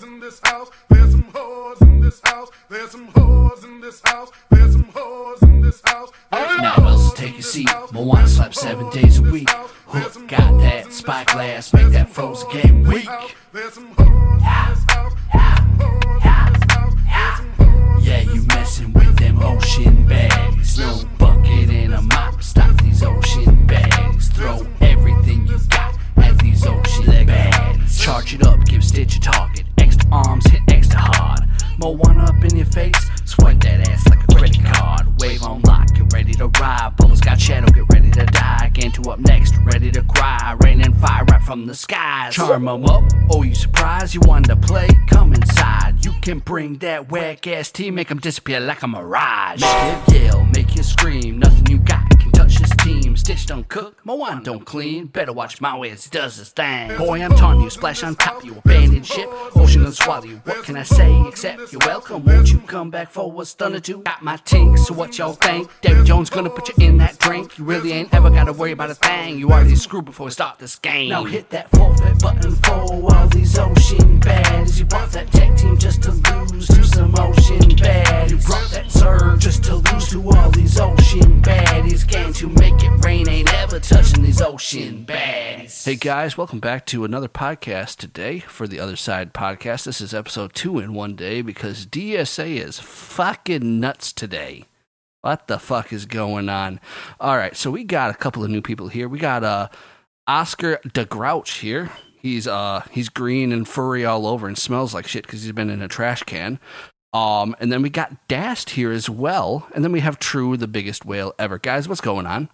whores in this house. There's some whores in this house. There's some whores in this house. There's some whores in this house. Now, Wells, take a seat. Moana slap seven days a week. Hook got that spyglass, make that frozen game weak. There's some whores in this house. There's some whores in this house. There's some whores Yeah, you messing with them ocean bags. No bucket and a mop. Stop these ocean bags. Throw everything you got at these ocean bags. Charge it up, give Stitch a target. Arms, hit extra hard. Moana up in your face. Swipe that ass like a credit card. Wave on lock, get ready to ride. Bubbles got shadow, get ready to die. Gantu up next, ready to cry. Rain and fire right from the skies. Charm 'em up. Oh, you surprised? You want to play? Come inside. You can bring that whack ass tea, make 'em disappear like a mirage. Make you yell, make you scream. Nothing you got team. Stitch don't cook, Moana don't clean. Better watch my way as he does his thing. Boy, I'm taunting you, splash on top of you. Abandoned ship, ocean gonna swallow you. What can I say except you're welcome? Won't you come back for what's done to two? Got my tink, so what y'all think? David Jones gonna put you in that drink. You really ain't ever gotta worry about a thing. You already screwed before we start this game. Now hit that forfeit button for all these ocean baddies. You bought that tech team just to lose to some ocean baddies. You brought that surge just to lose to all these ocean baddies. Gang to make rain ain't ever touching these ocean. Hey guys, welcome back to another podcast today for the Other Side podcast. This is episode two in one day because DSA is fucking nuts today. What the fuck is going on? All right, so we got a couple of new people here. We got uh Oscar DeGrouch here. He's uh he's green and furry all over and smells like shit because he's been in a trash can. Um, and then we got Dast here as well, and then we have True, the biggest whale ever. Guys, what's going on?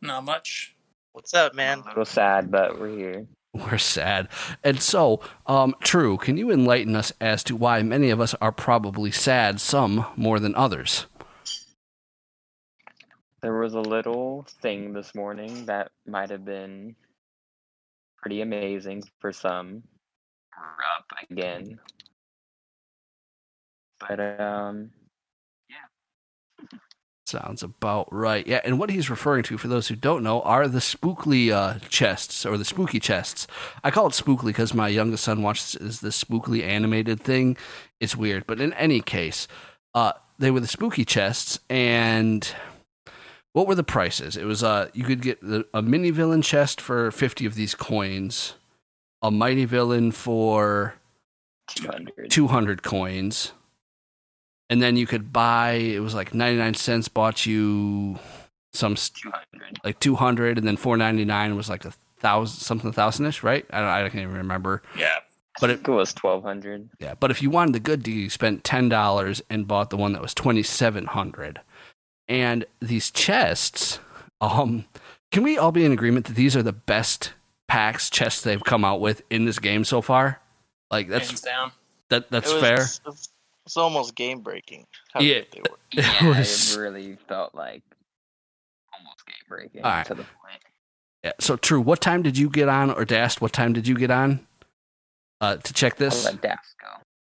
Not much. What's up, man? A little sad, but we're here. We're sad. And so, um, True, can you enlighten us as to why many of us are probably sad, some more than others? There was a little thing this morning that might have been pretty amazing for some. We're up again. But um Sounds about right. Yeah, and what he's referring to, for those who don't know, are the spookly uh, chests or the spooky chests. I call it spookly because my youngest son watches this spookly animated thing. It's weird, but in any case, uh, they were the spooky chests, and what were the prices? It was uh, you could get the, a mini villain chest for fifty of these coins, a mighty villain for 200. 200 coins and then you could buy it was like 99 cents bought you some 200. like 200 and then 499 was like a thousand something thousand-ish right i don't i can't even remember Yeah. But I it- think it was 1200. yeah but if you wanted the good deal you spent $10 and bought the one that was 2700 and these chests um can we all be in agreement that these are the best packs chests they've come out with in this game so far like that's down. that that's It was- fair It's, it's almost game breaking. Yeah. they were. It Yeah, it really felt like almost game breaking Alright. to the point. Yeah. So true. What time did you get on, or Dast? What time did you get on uh, to check I'll this? let Dast go.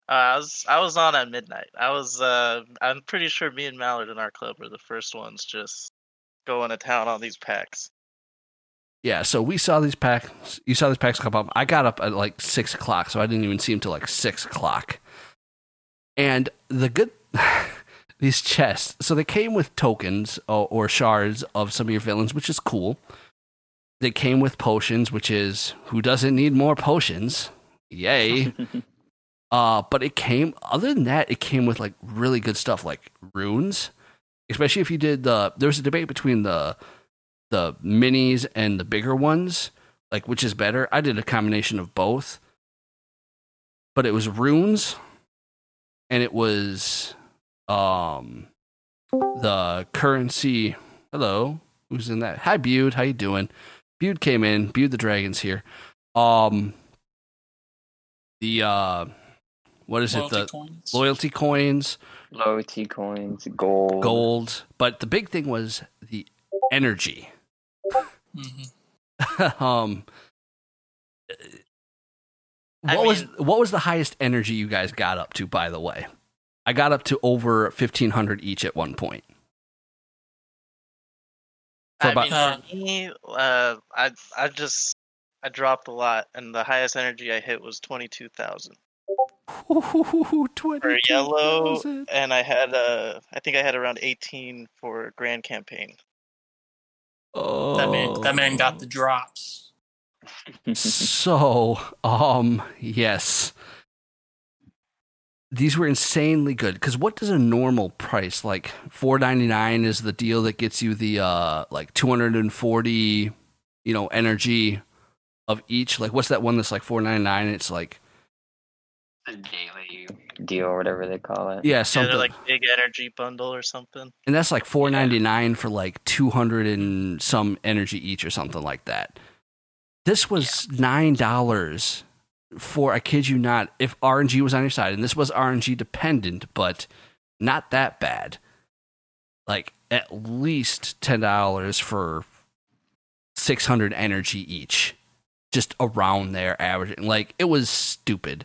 Uh, I was I was on at midnight. I was uh I'm pretty sure me and Mallard in our club were the first ones just going to town on these packs. Yeah. So we saw these packs. You saw these packs come up. I got up at like six o'clock, so I didn't even see them till like six o'clock. And the good, these chests. So they came with tokens or, or shards of some of your villains, which is cool. They came with potions, which is who doesn't need more potions? Yay. Uh, but it came. Other than that, it came with like really good stuff, like runes. Especially if you did the. There was a debate between the the minis and the bigger ones, like which is better. I did a combination of both, but it was runes, and it was um the currency. Hello, who's in that? Hi, Bude. How you doing? Bude came in. Bude the dragons here. Um, the uh, what is Loyalty it? The coins. loyalty coins, Loyalty coins, gold. gold. But the big thing was the energy. Mhm. um, I what was what was the highest energy you guys got up to? By the way, I got up to over fifteen hundred each at one point. For I about- mean, for me, uh, I I just I dropped a lot, and the highest energy I hit was twenty two thousand Ooh, for yellow, 22,000. and I had uh, I think I had around eighteen for grand campaign. Oh. That man, that man got the drops. so um yes. These were insanely good. Because what does a normal price like 499 is the deal that gets you the uh like 240 you know energy of each? Like what's that one that's like 499 it's like The daily deal or whatever they call it. yeah Yeah, something. they're like big energy bundle or something. and that's like 499 for like 200 and some energy each or something like that this was nine dollars for i kid you not if rng was on your side and this was rng dependent but not that bad. Like at least ten dollars for 600 energy each just around there averaging like it was stupid.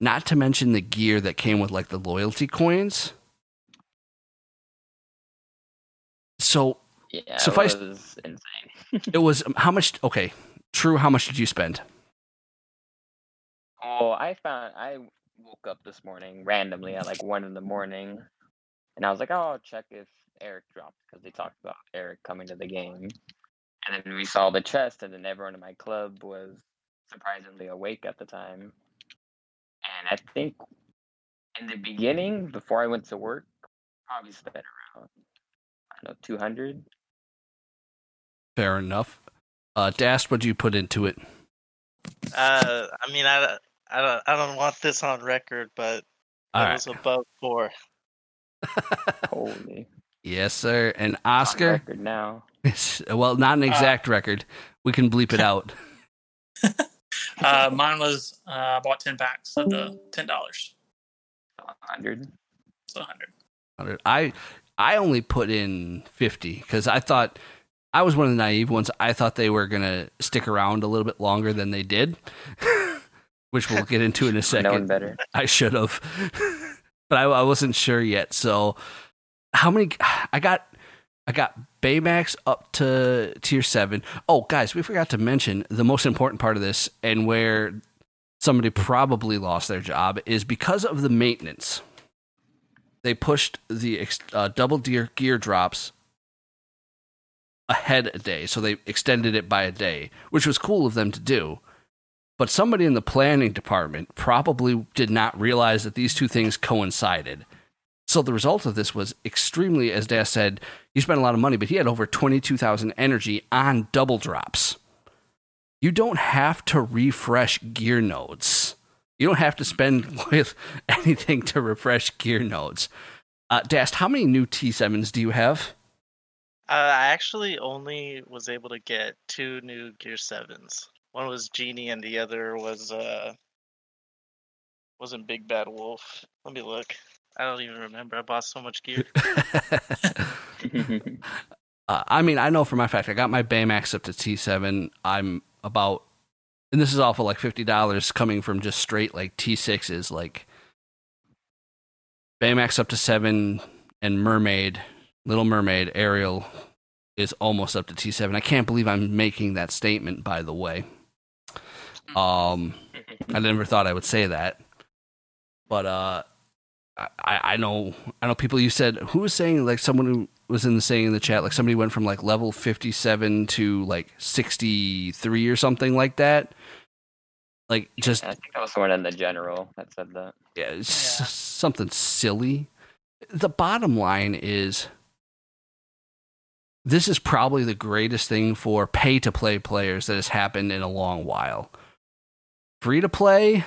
Not to mention the gear that came with like the loyalty coins. So Yeah, Suffice- it was insane. it was how much okay true how much did you spend Oh, I found I woke up this morning randomly at like one in the morning, and I was like, "Oh, I'll check if Eric dropped because they talked about Eric coming to the game." And then we saw the chest, and then everyone in my club was surprisingly awake at the time. And I think in the beginning, before I went to work, probably spent around I don't know two hundred. fair enough uh das what do you put into it Uh, I mean, I, I don't I don't want this on record, but it All right. was above four. Holy yes sir and it's on oscar record now. well not an exact record we can bleep it out Uh, mine was uh, I bought ten packs of the ten dollars, hundred. so hundred. 100. I I only put in 50 because I thought I was one of the naive ones. I thought they were gonna stick around a little bit longer than they did, which we'll get into in a Knowing second. better. I should have, but I, I wasn't sure yet. So, how many? I got I got Baymax up to tier seven. Oh, guys, we forgot to mention the most important part of this, and where somebody probably lost their job is because of the maintenance. They pushed the uh, double gear gear drops ahead a day, so they extended it by a day, which was cool of them to do. But somebody in the planning department probably did not realize that these two things coincided. So the result of this was extremely, as Das said, he spent a lot of money, but he had over 22,000 energy on double drops. You don't have to refresh gear nodes. You don't have to spend with anything to refresh gear nodes. Uh, Dast, how many new T7s do you have? Uh, I actually only was able to get two new Gear Sevens. One was Genie, and the other was uh, wasn't Big Bad Wolf. Let me look. I don't even remember. I bought so much gear. Uh, I mean, I know for my fact, I got my Baymax up to T7. I'm about, and this is all for like $50 coming from just straight like T6s, like Baymax up to 7 and Mermaid, Little Mermaid, Ariel is almost up to T7. I can't believe I'm making that statement, by the way. Um, I never thought I would say that, but uh, I, I know I know people. You said who was saying like someone who was in the saying in the chat like somebody went from like level fifty seven to like sixty three or something like that. Like just I think that was someone in the general that said that. yeah, it's Yeah. something silly. The bottom line is this is probably the greatest thing for pay to play players that has happened in a long while. Free to play,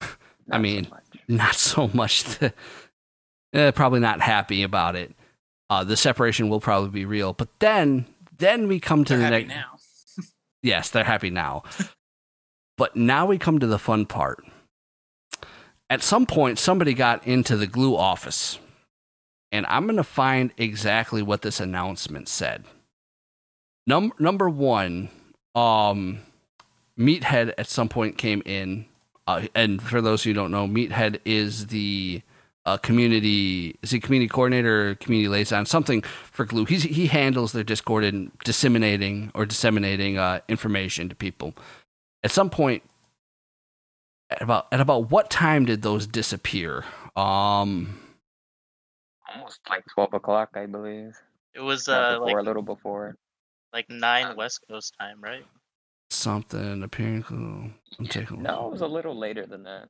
I mean, much. not so much. The, eh, probably not happy about it. Uh, the separation will probably be real, but then then we come to They're the happy next. now. Yes, they're happy now. but now we come to the fun part. At some point, somebody got into the Glu office, and I'm going to find exactly what this announcement said. Num- number one, um, Meathead at some point came in, uh, and for those who don't know, Meathead is the a community is he community coordinator community liaison? Something for Glu. He's he handles their discord and disseminating or disseminating uh, information to people. At some point at about at about what time did those disappear? Um Almost like twelve o'clock, I believe. It was uh before, like a little before. like nine um, West Coast time, right? something appearing i'm taking No, it was a little later than that.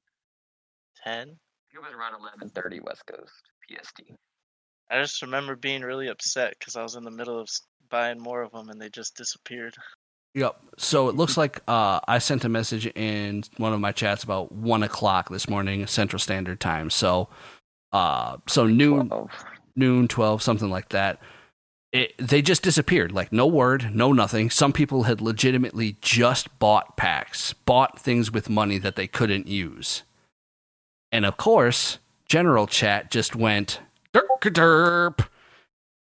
Ten. It was around eleven thirty West Coast PST. I just remember being really upset because I was in the middle of buying more of them and they just disappeared. Yep. So it looks like uh, I sent a message in one of my chats about one o'clock this morning, Central Standard Time. So, uh, so noon, Twelve. noon, twelve, something like that. It, they just disappeared. Like no word, no nothing. Some people had legitimately just bought packs, bought things with money that they couldn't use, and of course, general chat just went derp derp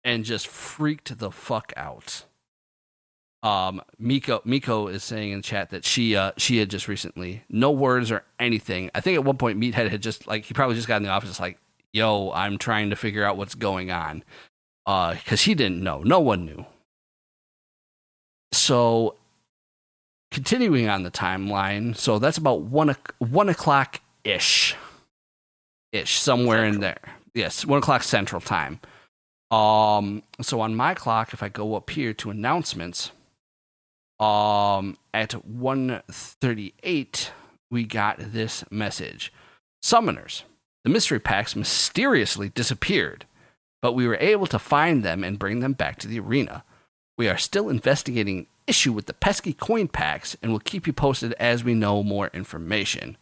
and just freaked the fuck out um Miko Miko is saying in chat that she uh she had just recently no words or anything. I think at one point Meathead had just like he probably just got in the office like, "Yo, I'm trying to figure out what's going on." Uh cuz he didn't know. No one knew. So continuing on the timeline, so that's about 1 o- 1 o'clock ish. Ish somewhere in there. Yes, 1 o'clock central time. Um so on my clock if I go up here to announcements um at 138 we got this message summoners the mystery packs mysteriously disappeared but we were able to find them and bring them back to the arena. We are still investigating an issue with the pesky coin packs and will keep you posted as we know more information.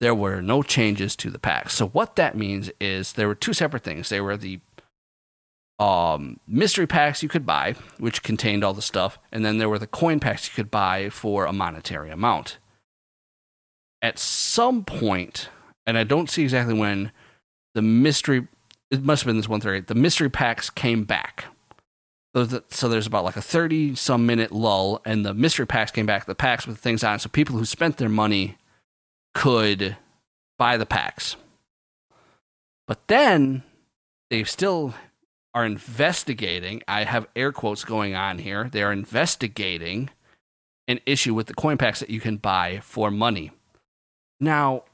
There were no changes to the packs. So what that means is there were two separate things. There were the um, mystery packs you could buy, which contained all the stuff, and then there were the coin packs you could buy for a monetary amount. At some point, and I don't see exactly when, the mystery it must have been this one thirty. The mystery packs came back. So, there's about like a 30 some minute lull, and the mystery packs came back, the packs with things on. So people who spent their money could buy the packs. But then they still are investigating. I have air quotes going on here. They are investigating an issue with the coin packs that you can buy for money. Now,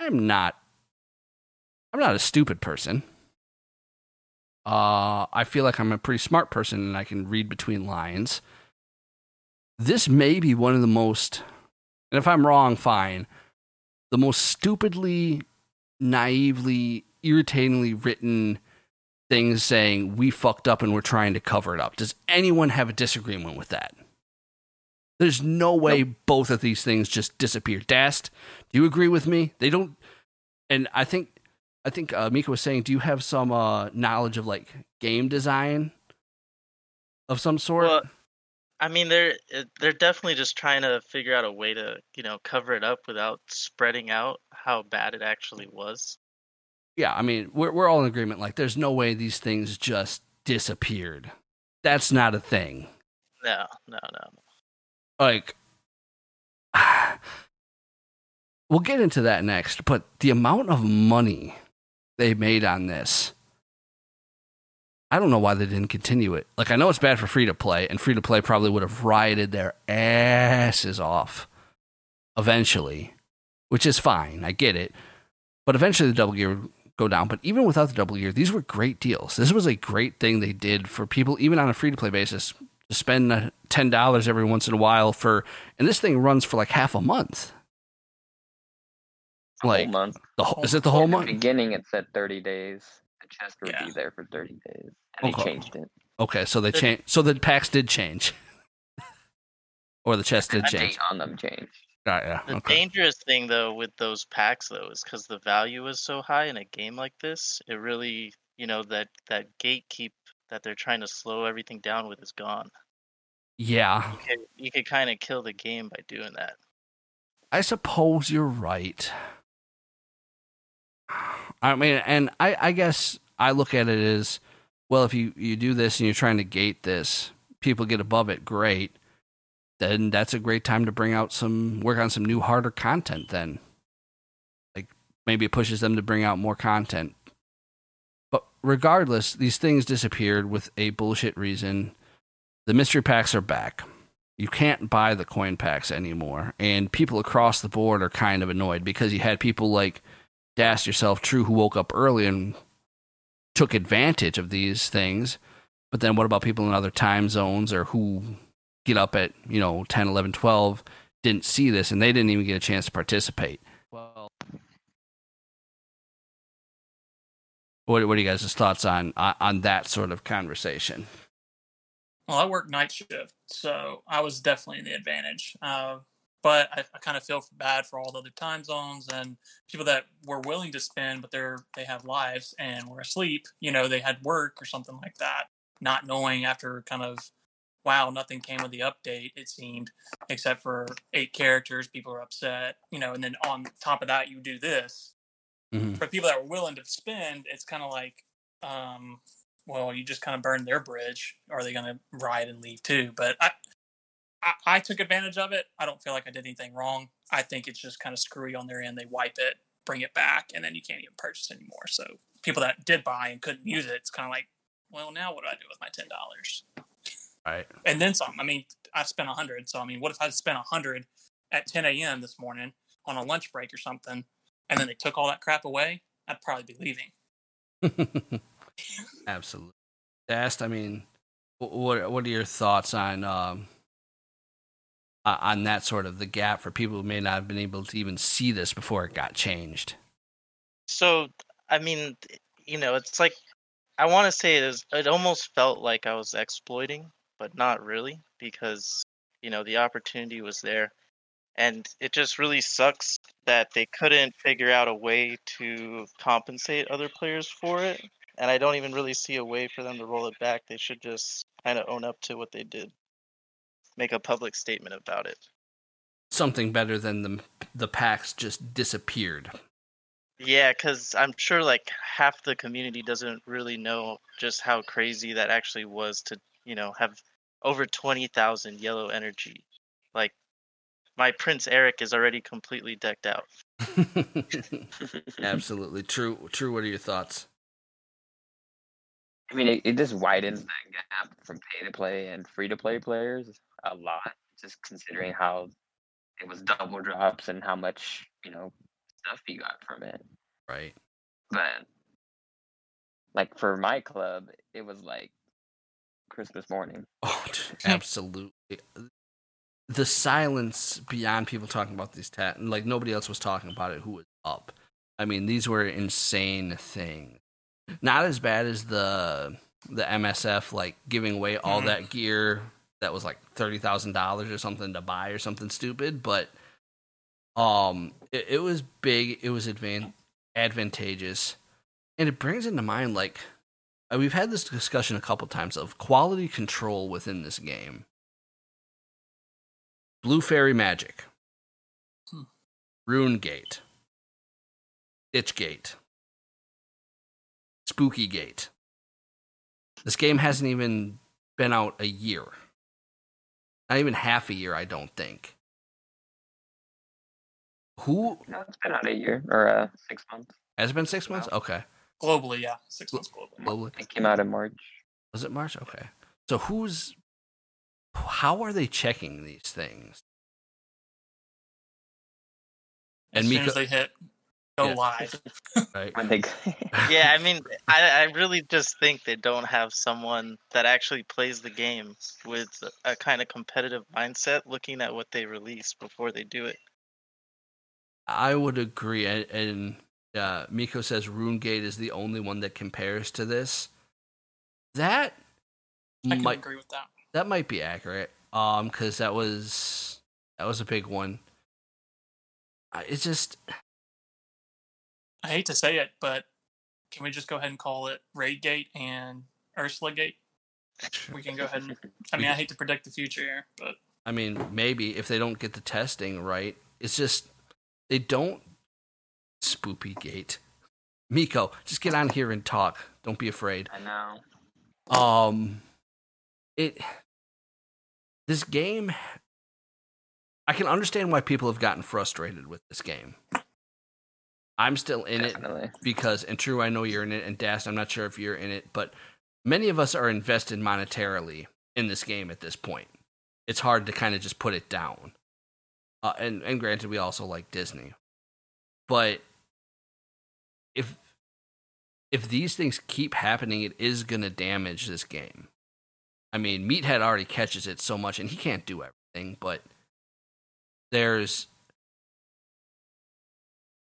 I'm not I'm not a stupid person. Uh, I feel like I'm a pretty smart person and I can read between lines. This may be one of the most, and if I'm wrong, fine, the most stupidly, naively, irritatingly written things saying we fucked up and we're trying to cover it up. Does anyone have a disagreement with that? There's no way both of these things just disappear. Dast, do you agree with me? They don't. And I think, I think uh, Mika was saying, do you have some uh, knowledge of like game design of some sort? Well, I mean, they're they're definitely just trying to figure out a way to you know cover it up without spreading out how bad it actually was. yeah, I mean, we're we're all in agreement. Like, there's no way these things just disappeared. That's not a thing. No, no, no. Like we'll get into that next but the amount of money they made on this i don't know why they didn't continue it. Like i know it's bad for free to play and free to play probably would have rioted their asses off eventually which is fine. I get it. But eventually the double gear would go down. But even without the double gear these were great deals. This was a great thing they did for people even on a free to play basis to spend uh, ten dollars every once in a while for, and this thing runs for like half a month. The whole Like month. the whole, is it the whole In the month? beginning, it said 30 days. The chest would Yeah. be there for 30 days. And Okay. they changed it. Okay, so they changed. So the packs did change, or the chest did change. on them changed. Ah, yeah. The Okay. dangerous thing though with those packs though is because the value is so high in a game like this, it really you know that that gatekeep that they're trying to slow everything down with is gone. Yeah, You could, you could kind of kill the game by doing that. I suppose you're right. I mean, and I, I guess I look at it as well. If you you do this and you're trying to gate this, people get above it. Great. Then that's a great time to bring out some work on some new harder content. Then, like maybe it pushes them to bring out more content. But regardless, these things disappeared with a bullshit reason. The mystery packs are back. You can't buy the coin packs anymore, and people across the board are kind of annoyed because you had people like Das yourself, True, who woke up early and took advantage of these things. But then what about people in other time zones or who get up at, you know, 10, 11, 12, didn't see this and they didn't even get a chance to participate? What, what are you guys' thoughts on, on that sort of conversation? Well, I work night shift, so I was definitely in the advantage. Uh, but I, I kind of feel bad for all the other time zones and people that were willing to spend, but they're they have lives and were asleep. You know, they had work or something like that, not knowing after kind of wow, nothing came with the update. It seemed except for eight characters. People are upset. You know, and then on top of that, you do this. Mhm. For people that were willing to spend, it's kind of like, um, well, you just kind of burned their bridge. Are they going to ride and leave too? But I, I, I took advantage of it. I don't feel like I did anything wrong. I think it's just kind of screwy on their end. They wipe it, bring it back, and then you can't even purchase anymore. So people that did buy and couldn't use it, it's kind of like, well, now what do I do with my ten dollars? Right. And then some. I mean, I spent a hundred. So I mean, what if I spent a hundred at 10 a.m. this morning on a lunch break or something, and then they took all that crap away? I'd probably be leaving. Absolutely. Asked, I mean, what what are your thoughts on um, on that sort of the gap for people who may not have been able to even see this before it got changed? So, I mean, you know, it's like I want to say it is. It almost felt like I was exploiting, but not really, because you know the opportunity was there, and it just really sucks that they couldn't figure out a way to compensate other players for it. And I don't even really see a way for them to roll it back. They should just kind of own up to what they did, make a public statement about it. Something better than the the packs just disappeared. Yeah, because I'm sure like half the community doesn't really know just how crazy that actually was to, you know, have over 20,000 yellow energy. Like, my Prince Eric is already completely decked out. Absolutely true. True. What are your thoughts? I mean, it, it just widens that gap from pay to play and free to play players a lot. Just considering how it was double drops and how much you know stuff you got from it. Right. But like for my club, it was like Christmas morning. Oh, absolutely. The silence beyond people talking about these tat, like nobody else was talking about it. Who was up? I mean, these were insane things. Not as bad as the the MSF like giving away all Mhm. that gear that was like thirty thousand dollars or something to buy or something stupid, but um, it, it was big. It was advan- advantageous, and it brings into mind like we've had this discussion a couple times of quality control within this game. Blue Fairy Magic, Hmm. Rune Gate, Ditch Gate, Spooky Gate. This game hasn't even been out a year. Not even half a year, I don't think. Who No, it's been out a year or uh, six months. has it been six months? Okay. Globally, yeah, six months globally. Globally. It came out in March. Was it March? Okay. So who's how are they checking these things? As And soon as they hit go Yeah. live, Right. When they Yeah, I mean, I, I really just think they don't have someone that actually plays the game with a kind of competitive mindset looking at what they release before they do it. I would agree. And, and uh, Miko says RuneGate is the only one that compares to this. That I can might agree with that. That might be accurate. Um, because that was that was a big one. It's just I hate to say it, but can we just go ahead and call it Raid Gate and Ursula Gate? We can go ahead and. I mean, I hate to predict the future here, but I mean, maybe if they don't get the testing right, it's just they don't spoopy gate. Miko, just get on here and talk. Don't be afraid. I know. Um it this game I can understand why people have gotten frustrated with this game. I'm still in it because, and True, I know you're in it, and Das, I'm not sure if you're in it, but many of us are invested monetarily in this game at this point. It's hard to kind of just put it down. Uh, and and granted, we also like Disney, but if if these things keep happening, it is going to damage this game. I mean, Meathead already catches it so much, and he can't do everything, but there's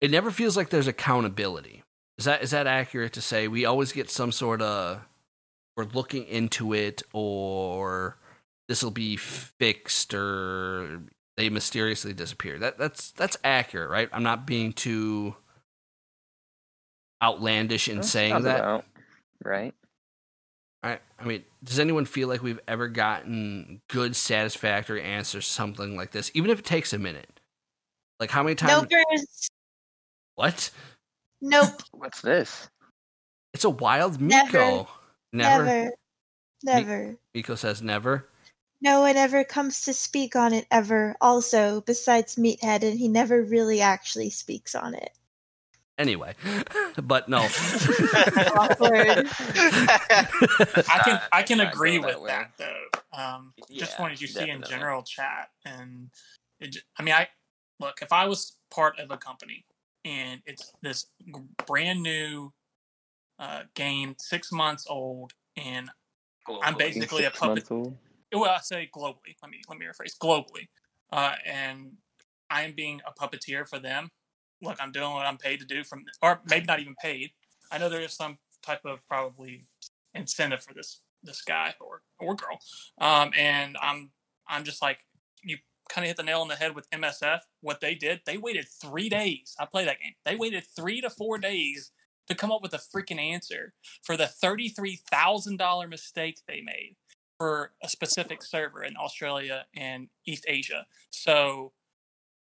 it never feels like there's accountability. Is that is that accurate to say? We always get some sort of we're looking into it or this will be fixed or they mysteriously disappear. That that's that's accurate, right? I'm not being too outlandish in That's saying that. right. I, I mean, does anyone feel like we've ever gotten good, satisfactory answers something like this, even if it takes a minute? Like how many times? Nopers. What? Nope. What's this? It's a wild Never. Miko. Never. Never. Never. Miko says never. No one ever comes to speak on it ever. Also, besides Meathead, and he never really actually speaks on it. Anyway, but no. I can I can not agree go that with way. that though. Um, just Yeah, what did you see in general chat, and it, j- I mean, I look if I was part of a company and it's this brand new uh, game, six months old, and I'm Globally, basically a puppet. well, I say globally. Let me let me rephrase globally, uh, and I am being a puppeteer for them. Look, I'm doing what I'm paid to do from, or maybe not even paid. I know there is some type of probably incentive for this this guy or or girl, um, and I'm I'm just like you kind of hit the nail on the head with MSF. What they did, they waited three days. I played that game. They waited three to four days to come up with a freaking answer for the thirty three thousand dollar mistake they made for a specific server in Australia and East Asia. So,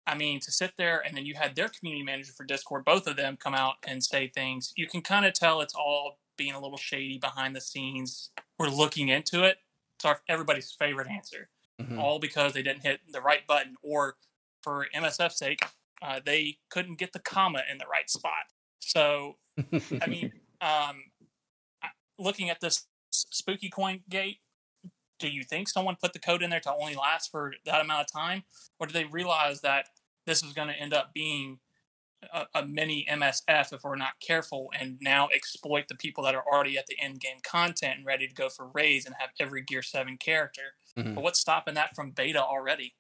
I mean, to sit there and then you had their community manager for Discord, both of them come out and say things. You can kind of tell it's all being a little shady behind the scenes. We're looking into it. It's our everybody's favorite answer, Mhm. all because they didn't hit the right button, or for MSF's sake, uh, they couldn't get the comma in the right spot. So I mean, um, looking at this spooky coin gate, do you think someone put the code in there to only last for that amount of time, or do they realize that this is going to end up being a, a mini MSF if we're not careful, and now exploit the people that are already at the end game content and ready to go for raids and have every Gear Seven character? Mhm. But what's stopping that from beta already?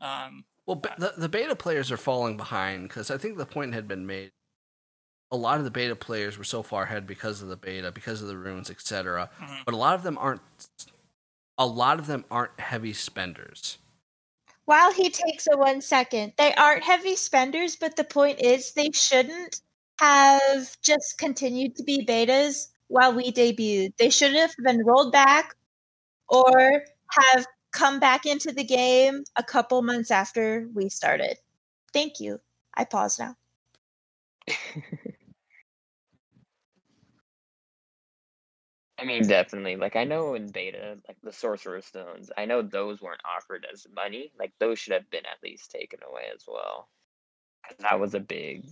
Um, Well, be- the, the beta players are falling behind because I think the point had been made. A lot of the beta players were so far ahead because of the beta, because of the runes, etc. Mhm. But a lot of them aren't. A lot of them aren't heavy spenders. While he takes a one second, they aren't heavy spenders, but the point is they shouldn't have just continued to be betas while we debuted. They should have been rolled back or have come back into the game a couple months after we started. Thank you. I pause now. I mean, definitely. Like, I know in beta, like the Sorcerer Stones, I know those weren't offered as money. Like, those should have been at least taken away as well. Cause that was a big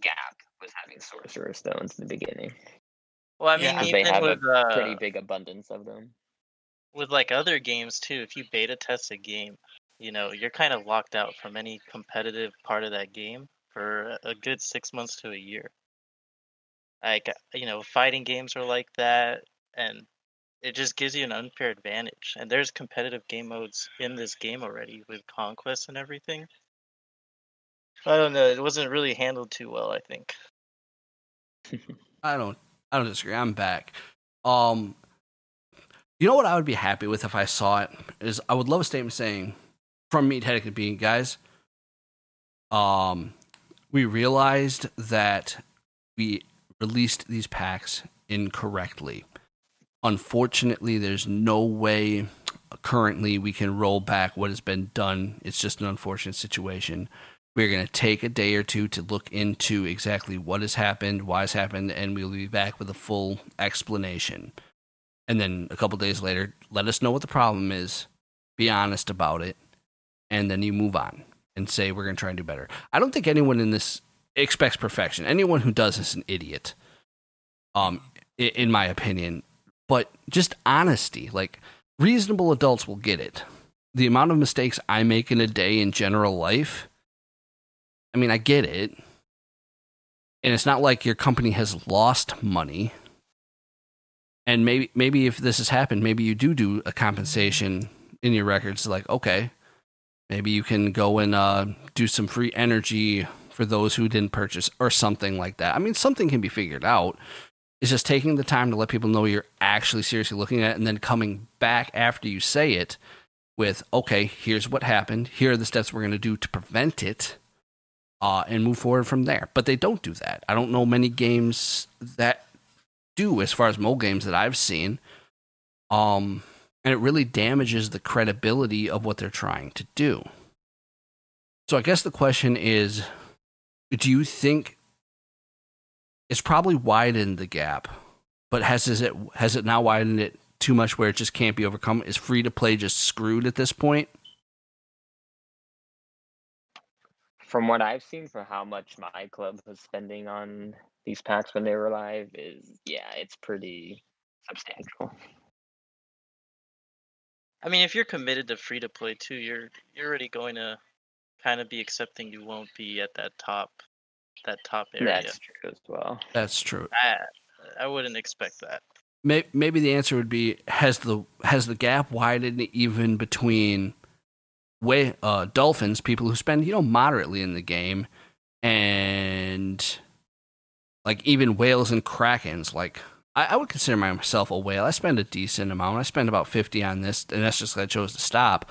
gap with having Sorcerer Stones in the beginning. Well, I Yeah, mean, 'Cause they have with a pretty uh, big abundance of them. with like other games too, if you beta test a game, you know, you're kind of locked out from any competitive part of that game for a- a good six months to a year. Like, you know, fighting games are like that, and it just gives you an unfair advantage. And there's competitive game modes in this game already with conquest and everything. I don't know. It wasn't really handled too well, I think. I don't. I don't disagree. I'm back. Um, you know what I would be happy with if I saw it is I would love a statement saying from Meathead could be guys. Um, we realized that we released these packs incorrectly. Unfortunately, there's no way currently we can roll back what has been done. It's just an unfortunate situation. We're going to take a day or two to look into exactly what has happened, why has happened, and we'll be back with a full explanation. And then a couple days later, let us know what the problem is, be honest about it, and then you move on and say we're going to try and do better. I don't think anyone in this expects perfection. Anyone who does is an idiot. Um, in my opinion, but just honesty. Like reasonable adults will get it. The amount of mistakes I make in a day in general life. I mean, I get it. And it's not like your company has lost money. And maybe maybe if this has happened, maybe you do do a compensation in your records like okay, maybe you can go and uh, do some free energy for those who didn't purchase or something like that. I mean, something can be figured out. It's just taking the time to let people know you're actually seriously looking at it and then coming back after you say it with, okay, here's what happened. Here are the steps we're going to do to prevent it uh, and move forward from there. But they don't do that. I don't know many games that do as far as mobile games that I've seen. Um, and it really damages the credibility of what they're trying to do. So I guess the question is do you think it's probably widened the gap, but has is it has it now widened it too much where it just can't be overcome? Is free to play just screwed at this point? From what I've seen, for how much my club was spending on these packs when they were live, is yeah, it's pretty substantial. I mean, if you're committed to free to play too, you're you're already going to kind of be accepting you won't be at that top that top area. That's true as well. That's true. I I wouldn't expect that. May- Maybe the answer would be has the has the gap widened even between way uh, dolphins, people who spend you know moderately in the game, and like even whales and krakens. Like I, I would consider myself a whale. I spend a decent amount. I spend about fifty on this, and that's just just 'cause I chose to stop.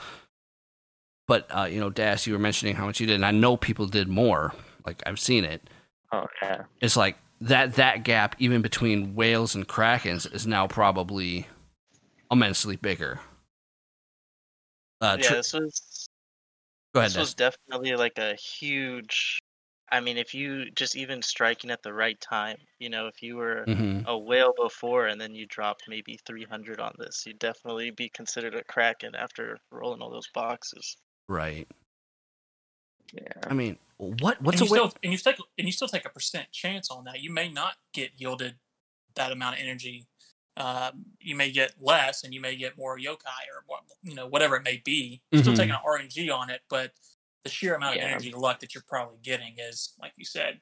But uh, you know, Dash, you were mentioning how much you did, and I know people did more. Like I've seen it. Oh yeah, It's like that that gap even between whales and krakens is now probably immensely bigger. Uh, yeah, tr- this was go ahead. this was definitely like a huge. I mean, if you just even striking at the right time, you know, if you were Mhm. a whale before and then you dropped maybe 300 on this, you'd definitely be considered a kraken after rolling all those boxes. Right. yeah. I mean, what what's and a you way? still and you take and you still take a percent chance on that. You may not get yielded that amount of energy. Um, you may get less, and you may get more yokai or what you know whatever it may be. You're still Mhm. taking an RNG on it, but the sheer amount Yeah. of energy luck that you're probably getting is, like you said,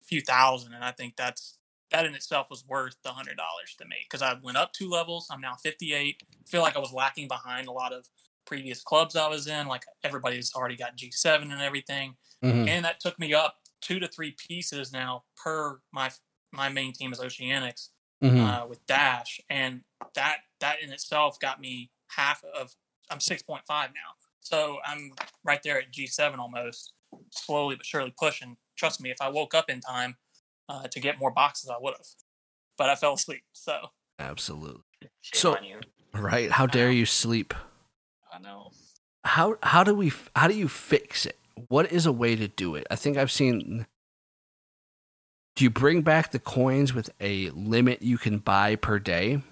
a few thousand, and I think that's that in itself was worth the hundred dollars to me because I went up two levels. I'm now 58. I feel like I was lacking behind a lot of previous clubs I was in. Like everybody's already got G7 and everything Mhm. and that took me up two to three pieces now per my my main team is Oceanics Mhm. uh, with Dash, and that that in itself got me half of I'm six point five now, so I'm right there at G seven almost, slowly but surely pushing. Trust me, if I woke up in time uh, to get more boxes, I would have, but I fell asleep. So Absolutely. Shame so- on you. Right. How dare you sleep? I know. How how do we how do you fix it? What is a way to do it? I think I've seen. Do you bring back the coins with a limit you can buy per day?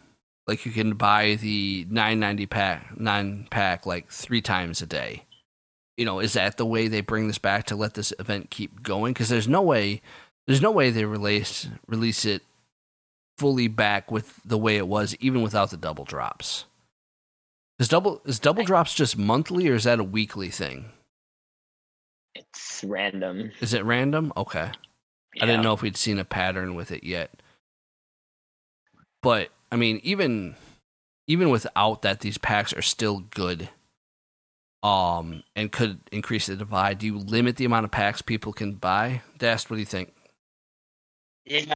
Like you can buy the nine ninety pack nine pack like three times a day. You know, is that the way they bring this back to let this event keep going? Because there's no way, there's no way they release release it fully back with the way it was, even without the double drops. Is double is double drops just monthly or is that a weekly thing? It's random. Is it random? Okay. Yeah. I didn't know if we'd seen a pattern with it yet. But I mean, even even without that, these packs are still good. Um, and could increase the divide. Do you limit the amount of packs people can buy? Dast, what do you think? Yeah,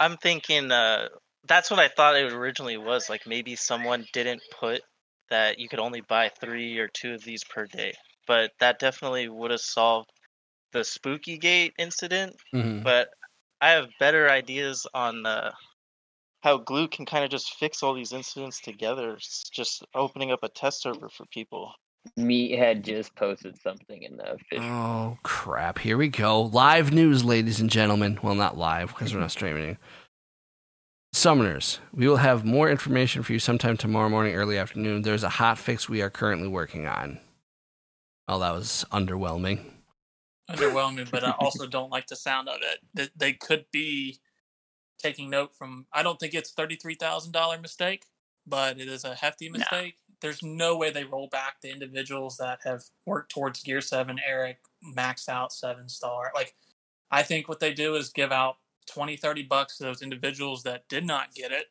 I'm thinking. Uh, that's what I thought it originally was. Like maybe someone didn't put that you could only buy three or two of these per day, but that definitely would have solved the Spooky Gate incident. Mm-hmm. But I have better ideas on uh, how Glu can kind of just fix all these incidents together. It's just opening up a test server for people. Meathead just posted something in the official. Oh crap! Here we go. Live news, ladies and gentlemen. Well, not live because we're not streaming. Summoners, we will have more information for you sometime tomorrow morning, early afternoon. There's a hot fix we are currently working on. Oh, that was underwhelming. underwhelming, but I also don't like the sound of it. That they could be taking note from. I don't think it's thirty three thousand dollar mistake, but it is a hefty No. mistake. There's no way they roll back the individuals that have worked towards Gear Seven. Eric maxed out seven star. Like, I think what they do is give out 20, 30 bucks to those individuals that did not get it.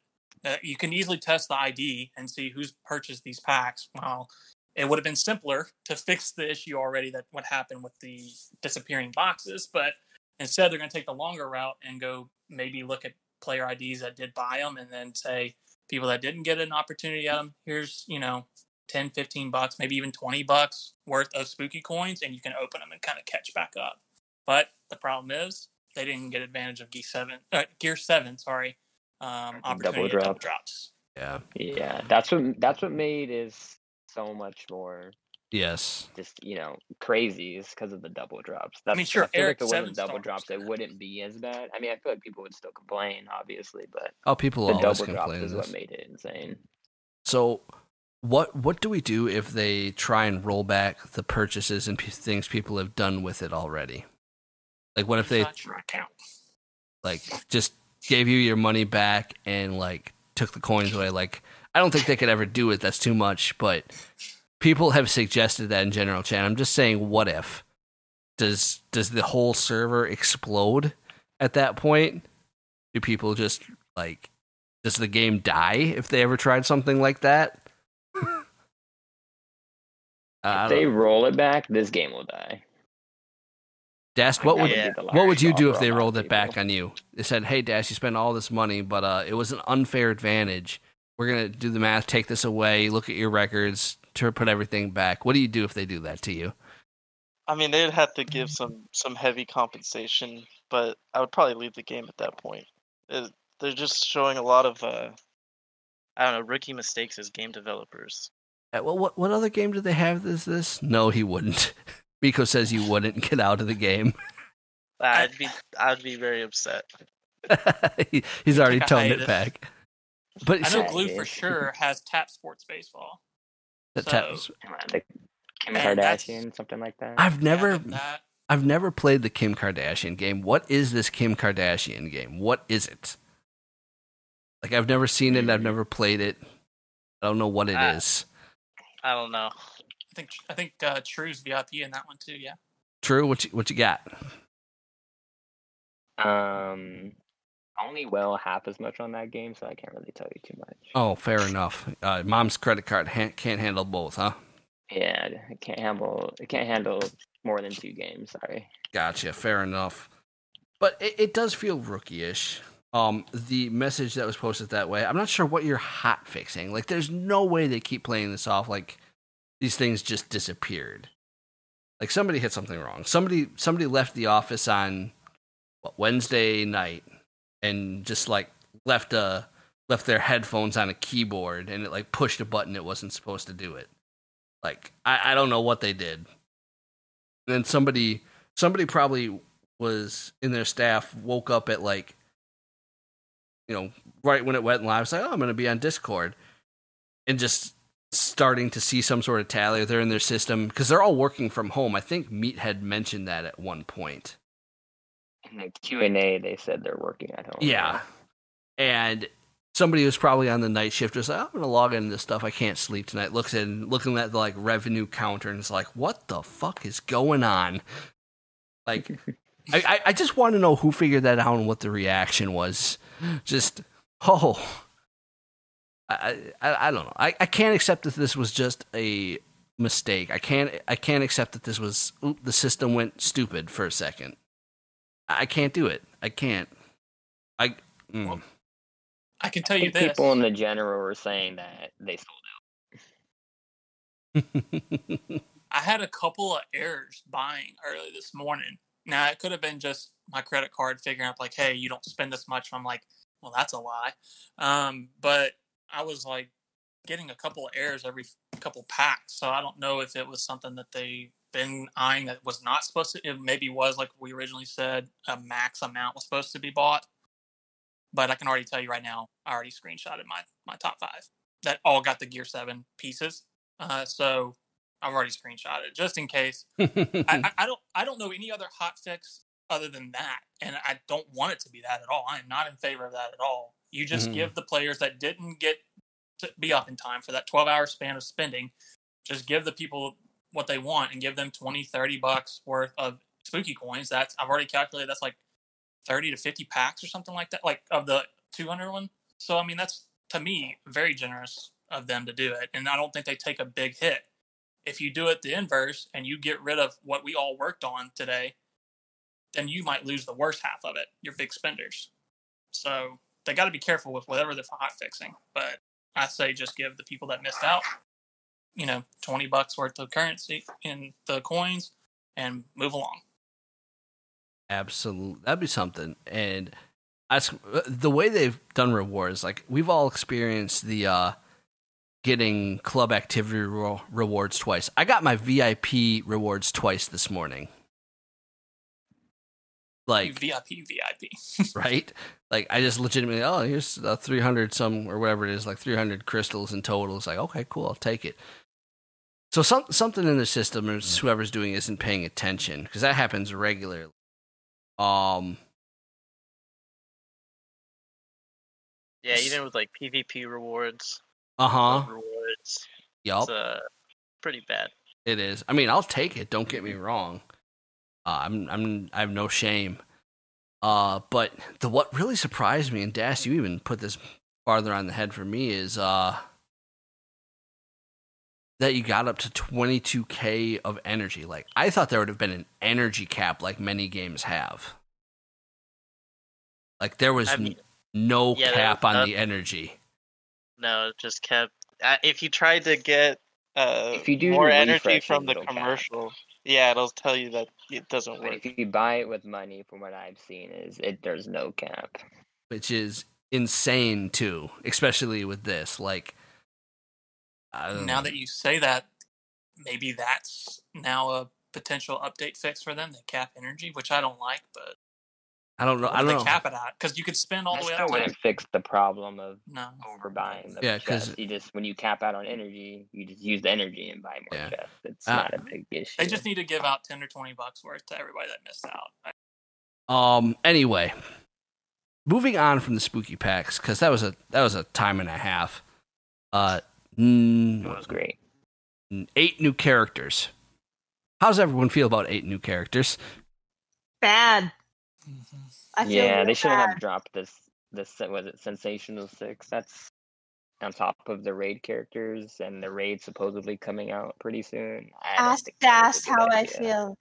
Uh, you can easily test the ID and see who's purchased these packs. Well, it would have been simpler to fix the issue already that what happened with the disappearing boxes, but instead they're going to take the longer route and go maybe look at player IDs that did buy them and then say people that didn't get an opportunity at them, here's, you know, 10, 15 bucks, maybe even 20 bucks worth of spooky coins and you can open them and kind of catch back up. But the problem is they didn't get advantage of Gear 7, uh, Gear 7, sorry, um, opportunity Double at double drop. drops. Yeah. Yeah, that's what that's what made is so much more Yes. just you know crazy is because of the double drops. That's, I mean, sure, I feel Eric like if it wasn't seven double drops, it wouldn't be as bad. I mean, I feel like people would still complain, obviously, but Oh, people the always double drops complain. is what made it insane. So, what what do we do if they try and roll back the purchases and p- things people have done with it already? Like, what if they Not your account. like just gave you your money back and like took the coins away? Like, I don't think they could ever do it. That's too much. But people have suggested that in general chat. I'm just saying, what if? Does does the whole server explode at that point? Do people just like? Does the game die if they ever tried something like that? I If they roll it back, this game will die. Dast, what would Yeah. what would you do if they rolled it back on you? They said, "Hey, Dast, you spent all this money, but uh, it was an unfair advantage. We're gonna do the math, take this away, look at your records, to put everything back." What do you do if they do that to you? I mean, they'd have to give some some heavy compensation, but I would probably leave the game at that point. It, they're just showing a lot of uh, I don't know rookie mistakes as game developers. Uh, well, what what other game do they have? Is this? No, he wouldn't. Miko says you wouldn't get out of the game. I'd be I'd be very upset. He- He's already toned it hiatus. back. But I so, know Glu for sure has Tap Sports Baseball. that so- taps- The Kim And Kardashian, something like that. I've never Yeah, that, I've never played the Kim Kardashian game. What is this Kim Kardashian game? What is it? Like I've never seen it. I've mm. never played it. I don't know what it is. I don't know. I think I think uh, True's VIP in that one too. Yeah. True. What you, what you got? Um, only well half as much on that game, so I can't really tell you too much. Oh, fair enough. Uh, mom's credit card ha- can't handle both, huh? Yeah, I can't handle. it can't handle more than two games. Sorry. Gotcha. Fair enough. But it, it does feel rookie-ish. Um, the message that was posted that way. I'm not sure what you're hot fixing. Like, there's no way they keep playing this off like these things just disappeared. Like somebody hit something wrong. Somebody somebody left the office on what, Wednesday night and just like left a left their headphones on a keyboard and it like pushed a button it wasn't supposed to do it. Like I, I don't know what they did. And then somebody somebody probably was in their staff woke up at like you know right when it went live it's like oh i'm to be on discord and just starting to see some sort of tally they're in their system because they're all working from home. I think meathead mentioned that at one point. In the Q and A, they said they're working at home. yeah. And somebody who's probably on the night shift was like i'm going to log into this stuff. I can't sleep tonight. Looks in looking at the like revenue counter and is like what the fuck is going on? Like I, I just want to know who figured that out and what the reaction was. Just oh, I I, I don't know. I, I can't accept that this was just a mistake. I can't I can't accept that this was oop, the system went stupid for a second. I can't do it. I can't. I mm. I can tell I you think this. people in the general were saying that they sold out. I had a couple of errors buying early this morning. Now it could have been just my credit card figuring out like, hey, you don't spend this much. I'm like, well, that's a lie. Um, but I was like getting a couple of errors every couple packs, so I don't know if it was something that they been eyeing that was not supposed to. It maybe was like we originally said, a max amount was supposed to be bought. But I can already tell you right now, I already screenshotted my my top five that all got the Gear Seven pieces. Uh, so I've already screenshot it just in case. I, I, I don't I don't know any other hot fix other than that, and I don't want it to be that at all. I am not in favor of that at all. You just Mhm. give the players that didn't get to be up in time for that 12 hour span of spending, just give the people what they want and give them 20, 30 bucks worth of spooky coins. That's I've already calculated that's like 30 to 50 packs or something like that, like of the 200 one. So I mean that's to me very generous of them to do it, and I don't think they take a big hit. If you do it the inverse and you get rid of what we all worked on today, then you might lose the worst half of it. Your big spenders. So they got to be careful with whatever they're hot fixing. But I say just give the people that missed out, you know, twenty bucks worth of currency in the coins, and move along. Absolutely, that'd be something. And I, s- the way they've done rewards, like we've all experienced the uh, getting club activity rewards twice. I got my VIP rewards twice this morning. Like VIP, VIP. right? Like I just legitimately, oh, here's uh, 300 some or whatever it is, like 300 crystals in total. It's like, okay, cool, I'll take it. So some something in the system or whoever's doing it isn't paying attention because that happens regularly. Um, Yeah, even with like PvP rewards, uh huh, rewards, yup, it's uh, pretty bad. it is. I mean, I'll take it. Don't get me wrong. Uh, I'm I'm I have no shame. Uh, but the what really surprised me, and Dast, you even put this farther on the head for me, is uh that you got up to 22k of energy. Like I thought there would have been an energy cap, like many games have. Like there was I n- mean, no yeah, cap was on the energy. No, it just kept. Uh, if you tried to get uh, If you do more energy from the it'll cap. Commercial, yeah, it'll tell you that it doesn't But work. if you buy it with money, from what I've seen, is it there's no cap. which is insane too, especially with this. Like, I don't now know. that you say that, maybe that's now a potential update fix for them. They cap energy, which I don't like, but I don't know. what I do don't they know. cap it at? Because you could spend all That the way still up to fix the problem of no. overbuying the Yeah, 'cause- chests. You just when you cap out on energy, you just use the energy and buy more Yeah. chests. It's Uh, not a big issue. They just need to give out ten or twenty bucks worth to everybody that missed out. Um. Anyway, moving on from the spooky packs because that was a that was a time and a half. Uh, mm, it was great. eight new characters. How's everyone feel about eight new characters? Bad. Mm-hmm. I feel Yeah, real they shouldn't have dropped this. This was it sensational six. That's on top of the raid characters and the raid supposedly coming out pretty soon. I don't Ask think that was Dast a good how I idea. feel.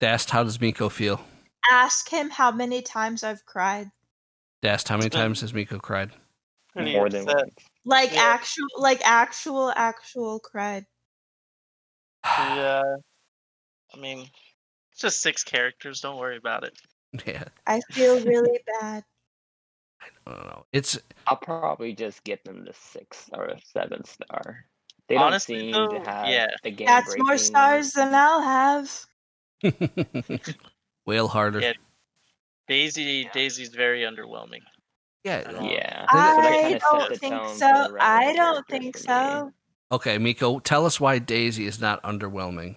Dast, how does Miko feel? Ask him how many times I've cried. Dast, how many times has Miko cried? More than upset. once. Like Yeah. actual, like actual, actual cried. Yeah, I mean, it's just six characters. Don't worry about it. Yeah, I feel really bad. I don't know. It's I'll probably just get them the six or a seven star. They don't Honestly, seem though, to have yeah. the game. That's more stars than I'll have. whale harder. Yeah. Daisy, Daisy's very underwhelming. Yeah. Yeah, They- so that I don't think so. the rest of I don't think so. Okay, Miko, tell us why Daisy is not underwhelming.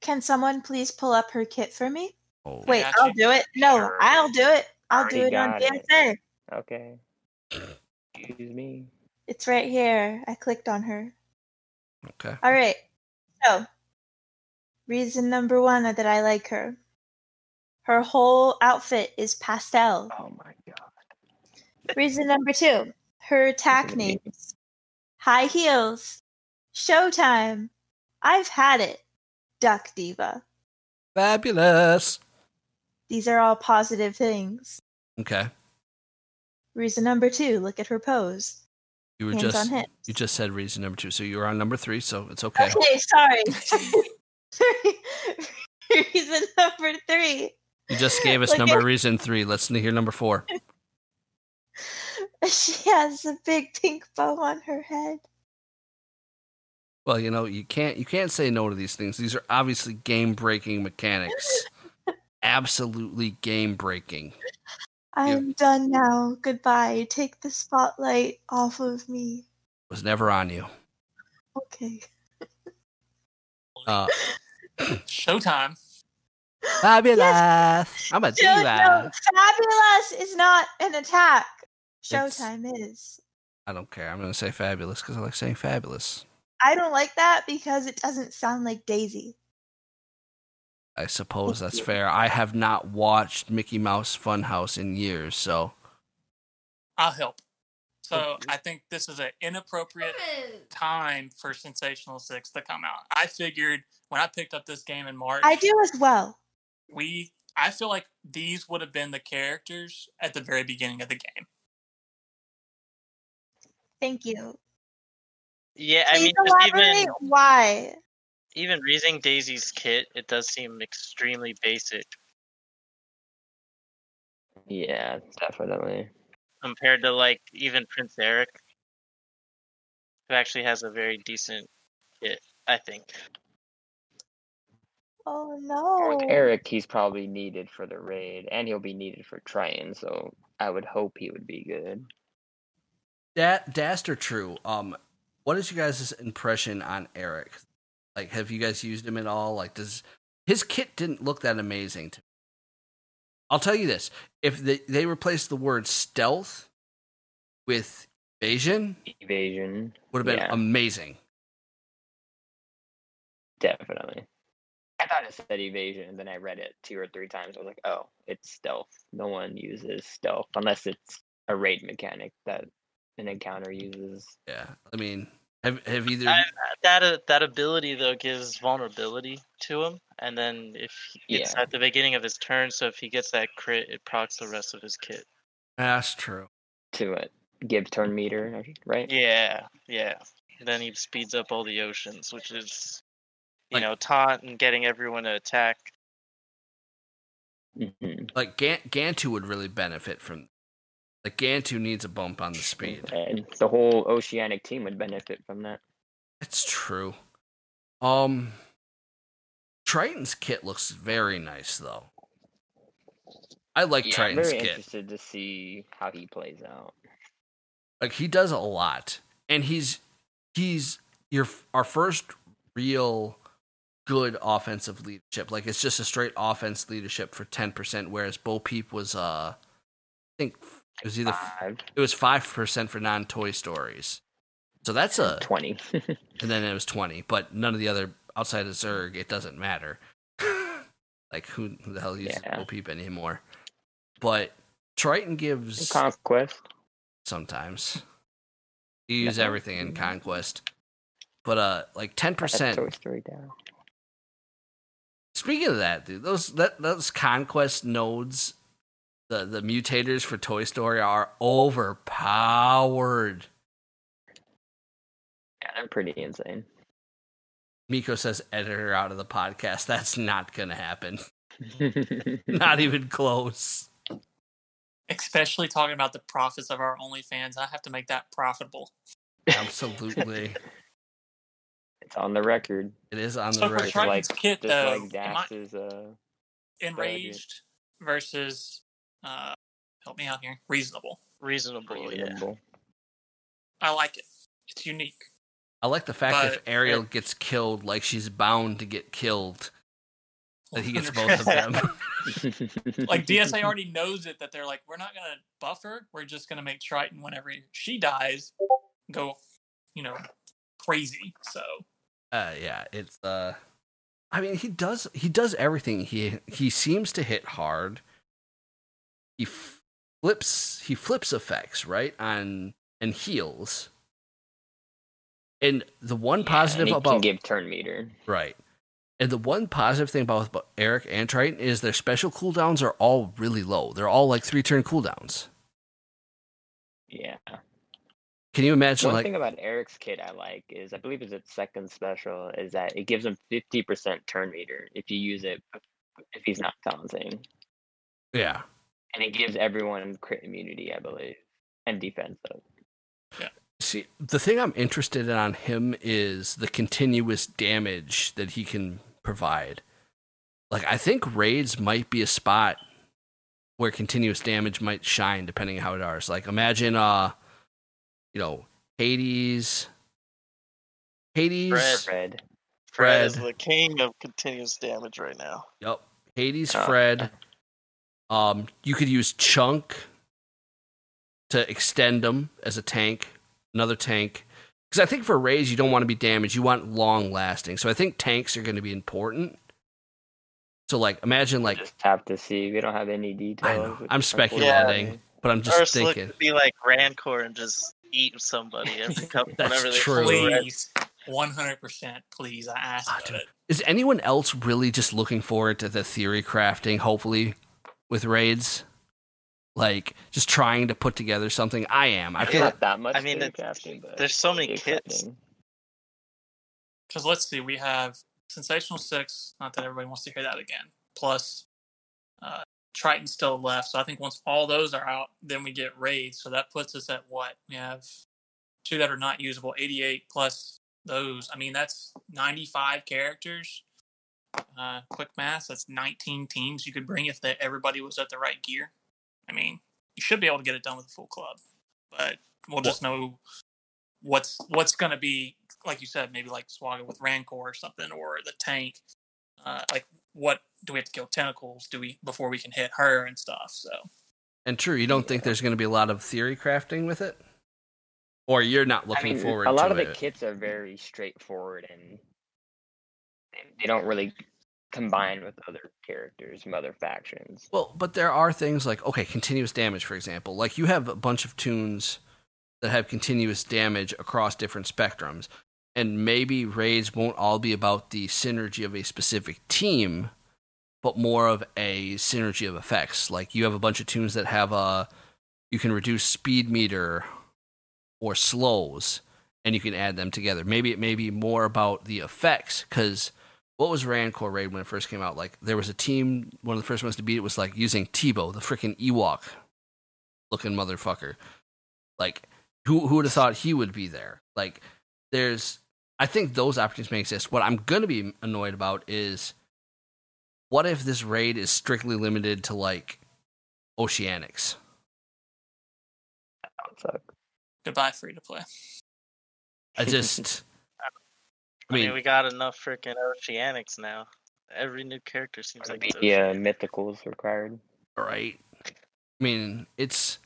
Can someone please pull up her kit for me? Oh, Wait, got I'll you. do it. No, Sure. I'll do it. I'll do it on got it. DSA. Okay. Excuse me. It's right here. I clicked on her. okay. All right. So, reason number one that I like her. Her whole outfit is pastel. Oh my god. Reason number two. Her attack Look at me. names. High heels. Showtime. I've had it. Duck Diva. Fabulous. These are all positive things. Okay. Reason number two. Look at her pose. You were Hands just you just said reason number two, so you were on number three, so it's okay. Okay, sorry. Reason number three. You just gave us Look number at- reason three. Let's hear number four. She has a big pink bow on her head. Well, you know, you can't you can't say no to these things. These are obviously game breaking mechanics. Absolutely game breaking. I'm done now. Goodbye. Take the spotlight off of me. Was never on you. Okay. Uh, Showtime. fabulous. I'm a Joe, no, diva. fabulous is not an attack. It's- Showtime is. I don't care. I'm gonna say fabulous because I like saying fabulous. I don't like that because it doesn't sound like Daisy. I suppose that's fair. I have not watched Mickey Mouse Funhouse in years, so I'll help. So I think this is an inappropriate time for Sensational Six to come out. I figured when I picked up this game in March, I do as well. we I feel like these would have been the characters at the very beginning of the game. Thank you. Yeah, I Please mean, elaborate even why. Even raising Daisy's kit, it does seem extremely basic Yeah, definitely. compared to like even Prince Eric, who actually has a very decent kit. I think. Oh no! With no. Eric, he's probably needed for the raid, and he'll be needed for Triton, so I would hope he would be good. that Dast or true. Um, what is your guys' impression on Eric? Like, have you guys used him at all? Like, does his kit didn't look that amazing to me? I'll tell you this: if they they replaced the word stealth with evasion, Evasion. would have been Yeah. amazing. Definitely. I thought it said evasion, and then I read it two or three times. I was like, oh, it's stealth. No one uses stealth unless it's a raid mechanic that an encounter uses. Yeah, I mean, have have either I, that uh, that ability though gives vulnerability to him, and then if it's Yeah. at the beginning of his turn, so if he gets that crit, it procs the rest of his kit. that's true. To it. Give turn meter, right? Yeah, yeah. Then he speeds up all the oceans, which is you Like- know taunt and getting everyone to attack. hmm Like Gan- Gantu would really benefit from. Like Gantu needs a bump on the speed. And the whole oceanic team would benefit from that. It's true. Um, Triton's kit looks very nice though. I like Yeah, I'm very kit. interested to see how he plays out. Like he does a lot, and he's he's your our first real good offensive leadership. Like it's just a straight offense leadership for ten percent, whereas Bo Peep was uh, I think it was either Five, it was five percent for non Toy Stories. So that's a 20. and then it was 20 but none of the other outside of Zurg it doesn't matter like who, who the hell uses Yeah. Bo Peep anymore but triton gives Conquest. sometimes you use everything in conquest but uh like 10% Toy Story down. speaking of that dude those that those conquest nodes the the mutators for toy story are overpowered Yeah, they're pretty insane. miko says editor out of the podcast that's not gonna happen not even close Especially talking about the profits of our OnlyFans, I have to make that profitable. Absolutely. it's on the record. It is on So the for record. Triton's like- kit, Just though, like am I Dax's uh enraged versus uh, help me out here, reasonable. Reasonable, yeah. I like it. It's unique. I like the fact if But- Ariel gets killed, like she's bound to get killed, that he gets both of them. like DSA already knows it that they're like, we're not gonna buff her. We're just gonna make Triton whenever she dies go, you know, crazy. So uh, yeah, it's uh, I mean, he does he does everything. He he seems to hit hard. He flips he flips effects right on and heals. And the one Yeah, positive and he about give turn meter. Right. And the one positive thing about, about Eric and Triton is their special cooldowns are all really low. They're all like three turn cooldowns. Yeah. Can you imagine One like thing about Eric's kit I like is I believe it's its second special is that it gives him fifty percent turn meter if you use it if he's not taunting. yeah. And it gives everyone crit immunity, I believe. And defense though. See, the thing I'm interested in on him is the continuous damage that he can provide. Like I think raids might be a spot where continuous damage might shine depending on how it is. Like imagine uh you know, Hades Hades Fred. Fred. Fred is the king of continuous damage right now. Yep. Hades, Oh. Fred. Um, you could use Chunk to extend them as a tank, another tank. Because I think for raids, you don't want to be damaged. You want long lasting. So I think tanks are going to be important. So like, imagine like just have to see. We don't have any details. I know which I'm speculating, unfortunate. but I'm just Slick thinking. could be like Rancor and just eat somebody every couple That's whenever they true. Please, one hundred percent. Please, I asked Ah, for dude. it. Is anyone else really just looking forward to the theory crafting? Hopefully, with raids, like just trying to put together something. I am. I It's feel not that much. I mean, theory it's- crafting, there's so many theory kits. Because let's see, we have Sensational Six. Not that everybody wants to hear that again. Plus, uh, Triton still left. So I think once all those are out, then we get raids. So that puts us at what? We have two that are not usable, 88 plus those. I mean, that's 95 characters. Uh, quick math, that's 19 teams you could bring if that everybody was at the right gear. I mean, you should be able to get it done with a full club, but we'll just know what's what's going to be like you said, maybe like Swaga with Rancor or something, or the tank. Uh, like, what do we have to kill tentacles? Do we before we can hit her and stuff? So and true. You don't think there's going to be a lot of theory crafting with it, or you're not I looking mean, forward. a lot to of the kits are very straightforward and they- don't really combine with other characters from other factions. Well, but there are things like okay, continuous damage, for example. Like you have a bunch of tunes that have continuous damage across different spectrums, and maybe raids won't all be about the synergy of a specific team, but more of a synergy of effects. Like you have a bunch of tunes that have a you can reduce speed meter or slows, and you can add them together. Maybe it may be more about the effects because what was Rancor Raid when it first came out? Like there was a team, one of the first ones to beat it was like using Teebo, the freaking Ewok looking motherfucker. Like who who would have thought he would be there? Like there's I think those opportunities may exist. What I'm gonna be annoyed about is what if this raid is strictly limited to like oceanics? That would suck. goodbye, free to play. I just I mean, we got enough freaking oceanics now. Every new character seems like it's the oceanic. mythicals required. right? I mean, it's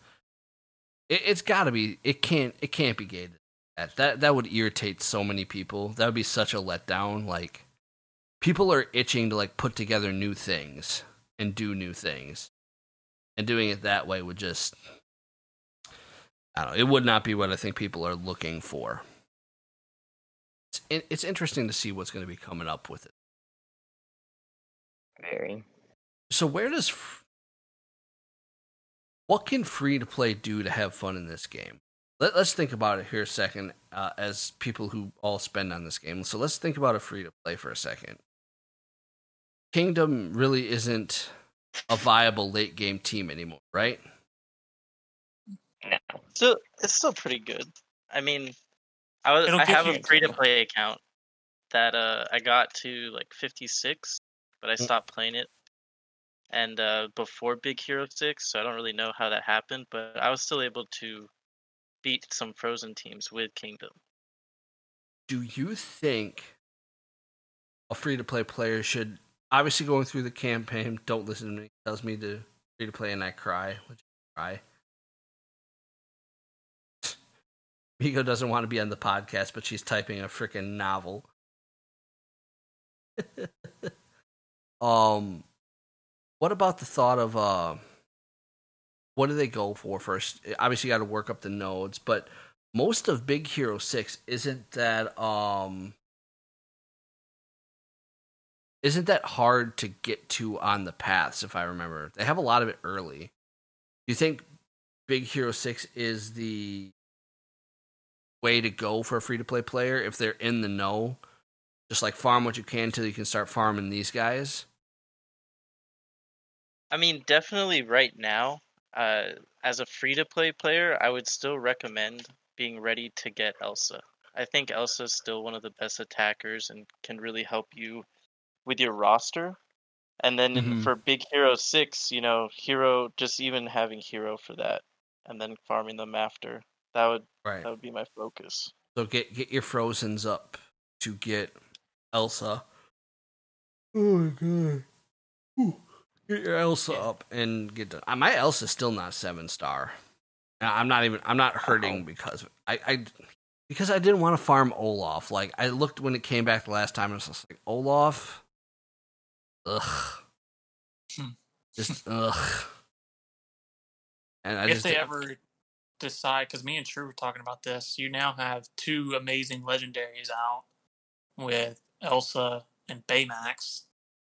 it, it's got to be. It can't. It can't be gated. That that that would irritate so many people. That would be such a letdown. Like people are itching to like put together new things and do new things, and doing it that way would just. I don't know. It would not be what I think people are looking for. It's it's interesting to see what's going to be coming up with it. Very. So where does what can free to play do to have fun in this game? Let, let's think about it here a second. Uh, as people who all spend on this game, so let's think about a free to play for a second. Kingdom really isn't a viable late game team anymore, right? No. So it's still pretty good. I mean, I was It'll I have a free to play account that uh I got to like 56, but I stopped playing it. And uh before Big Hero 6, so I don't really know how that happened, but I was still able to beat some frozen teams with Kingdom. Do you think a free to play player should obviously going through the campaign? Don't listen to me. Tells me to free to play and I cry. Which I cry. Miko doesn't want to be on the podcast, but she's typing a freaking novel. um, what about the thought of uh, what do they go for first? Obviously, you got to work up the nodes, but most of Big Hero Six isn't that um isn't that hard to get to on the paths? If I remember, they have a lot of it early. Do you think Big Hero Six is the way to go for a free to play player if they're in the know? Just like farm what you can till you can start farming these guys. I mean, definitely right now, uh, as a free to play player, I would still recommend being ready to get Elsa. I think Elsa is still one of the best attackers and can really help you with your roster. And then Mhm. for Big Hero 6, you know, Hero, just even having Hero for that and then farming them after, that would Right. that would be my focus. So get get your frozens up to get Elsa. Oh my god. Ooh. Get your Elsa up and get done. Uh, My Elsa's still not seven star. I'm not even. I'm not hurting because I. I because I didn't want to farm Olaf. Like I looked when it came back the last time, and I was just like Olaf. Ugh. Hmm. Just ugh. And I if just they ever decide, because me and True were talking about this, you now have two amazing legendaries out with Elsa and Baymax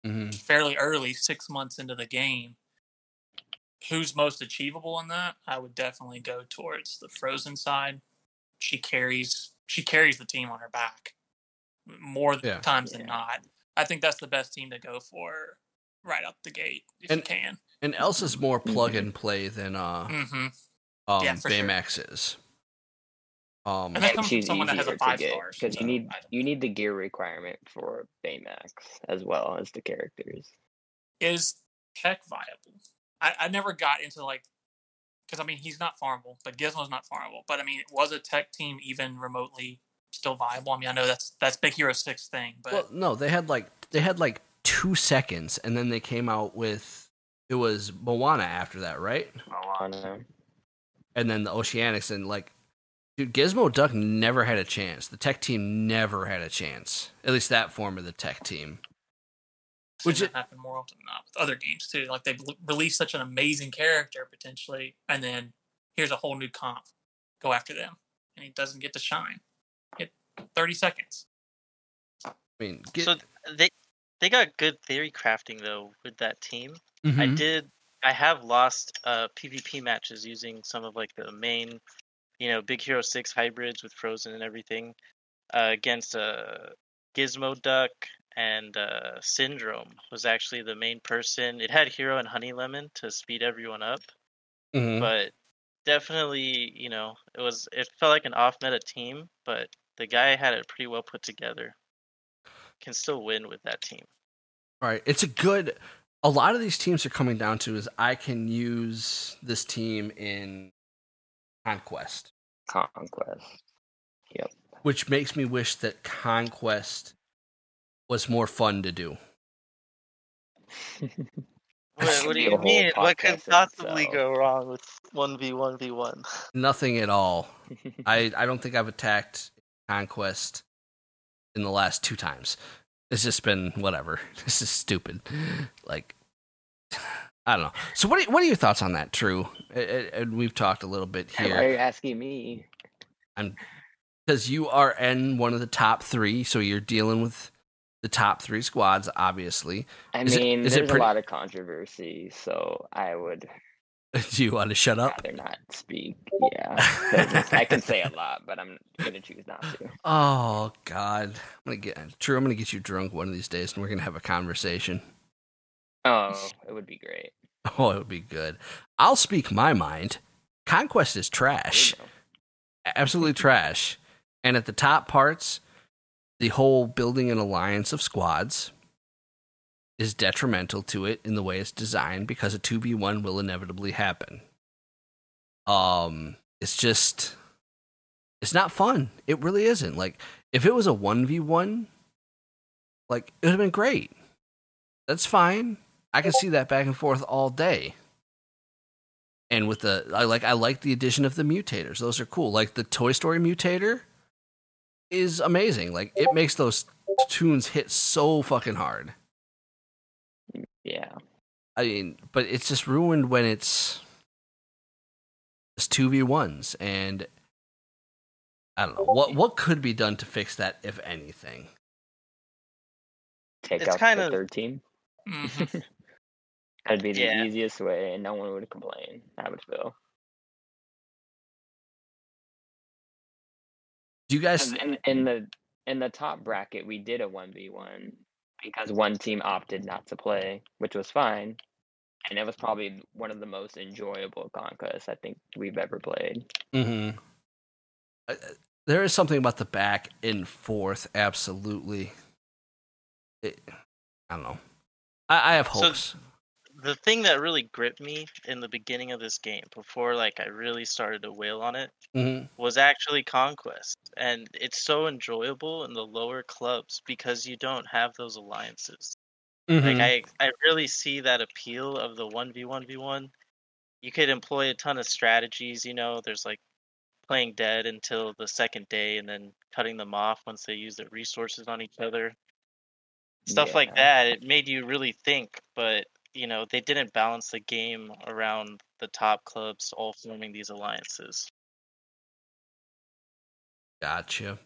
Mhm. fairly early, six months into the game. Who's most achievable in that? I would definitely go towards the Frozen side. She carries she carries the team on her back more Yeah. times than not. I think that's the best team to go for right up the gate if And- you can. And Elsa's more plug and play than uh hmm um Yeah, for sure. Is. Um And that comes from someone that has a five get, stars, because so you need you need the gear requirement for Baymax as well as the characters. is tech viable? I, I never got into like because I mean he's not farmable, but Gizmo's not farmable. But I mean, was a tech team even remotely still viable? I mean, I know that's that's Big Hero Six thing, but Well, no, they had like they had like two seconds, and then they came out with it was Moana after that, right? Moana. And then the Oceanics, and like, dude, Gizmo Duck never had a chance. The tech team never had a chance. At least that form of the tech team. I've Which it- happen more often than not with other games too. Like they've l- released such an amazing character potentially, and then here's a whole new comp, go after them, and he doesn't get to shine. Get thirty seconds. I mean, get, So they they got good theory crafting though with that team. I Mhm. did. I have lost uh, PvP matches using some of like the main, you know, Big Hero Six hybrids with Frozen and everything uh, against uh, Gizmo Duck and uh, Syndrome was actually the main person. It had Hero and Honey Lemon to speed everyone up, Mhm. but definitely, you know, it was it felt like an off meta team, but the guy had it pretty well put together. Can still win with that team. Right. It's a good. A lot of these teams are coming down to is I can use this team in Conquest, Conquest. Yep. Which makes me wish that Conquest was more fun to do. What, what do you mean? What could possibly itself. go wrong with one v one v one? Nothing at all. I I don't think I've attacked Conquest in the last two times. It's just been whatever. This is stupid. Like I don't know. So what are, what are your thoughts on that? True, and we've talked a little bit Why here. are you asking me? because you are in one of the top three, so you're dealing with the top three squads, obviously. I Is mean, is it there's pretty- a lot of controversy, so I would Do you want to shut up? rather not speak. Yeah, 'cause I can say a lot, but I'm gonna choose not to. Oh God, I'm gonna get True. I'm gonna get you drunk one of these days, and we're gonna have a conversation. Oh, it would be great. Oh, it would be good. I'll speak my mind. Conquest is trash, absolutely trash. And at the top parts, the whole building an alliance of squads is detrimental to it in the way it's designed because a 2v1 will inevitably happen. Um it's just it's not fun. It really isn't. Like if it was a 1v1 like it would have been great. That's fine. I can see that back and forth all day. And with the I like I like the addition of the mutators. Those are cool. Like the Toy Story mutator is amazing. Like it makes those tunes hit so fucking hard. Yeah, I mean, but it's just ruined when it's it's two v ones, and I don't know what what could be done to fix that, if anything. take It's out kind the of- third team. Mhm. That'd be the Yeah. easiest way, and no one would complain. I would feel. Do you guys In, in the in the top bracket, we did a one v one because one team opted not to play, which was fine, and it was probably one of the most enjoyable conquests I think we've ever played. Mm-hmm. Uh, there is something about the back and forth. Absolutely. It, I don't know. I, I have So- hopes. The thing that really gripped me in the beginning of this game, before like I really started to wail on it, Mhm. was actually conquest, and it's so enjoyable in the lower clubs because you don't have those alliances. Mhm. Like I, I really see that appeal of the one v one v one. You could employ a ton of strategies. You know, there's like playing dead until the second day, and then cutting them off once they use their resources on each other. Stuff like that. It made you really think, but you know they didn't balance the game around the top clubs all forming these alliances. Gotcha.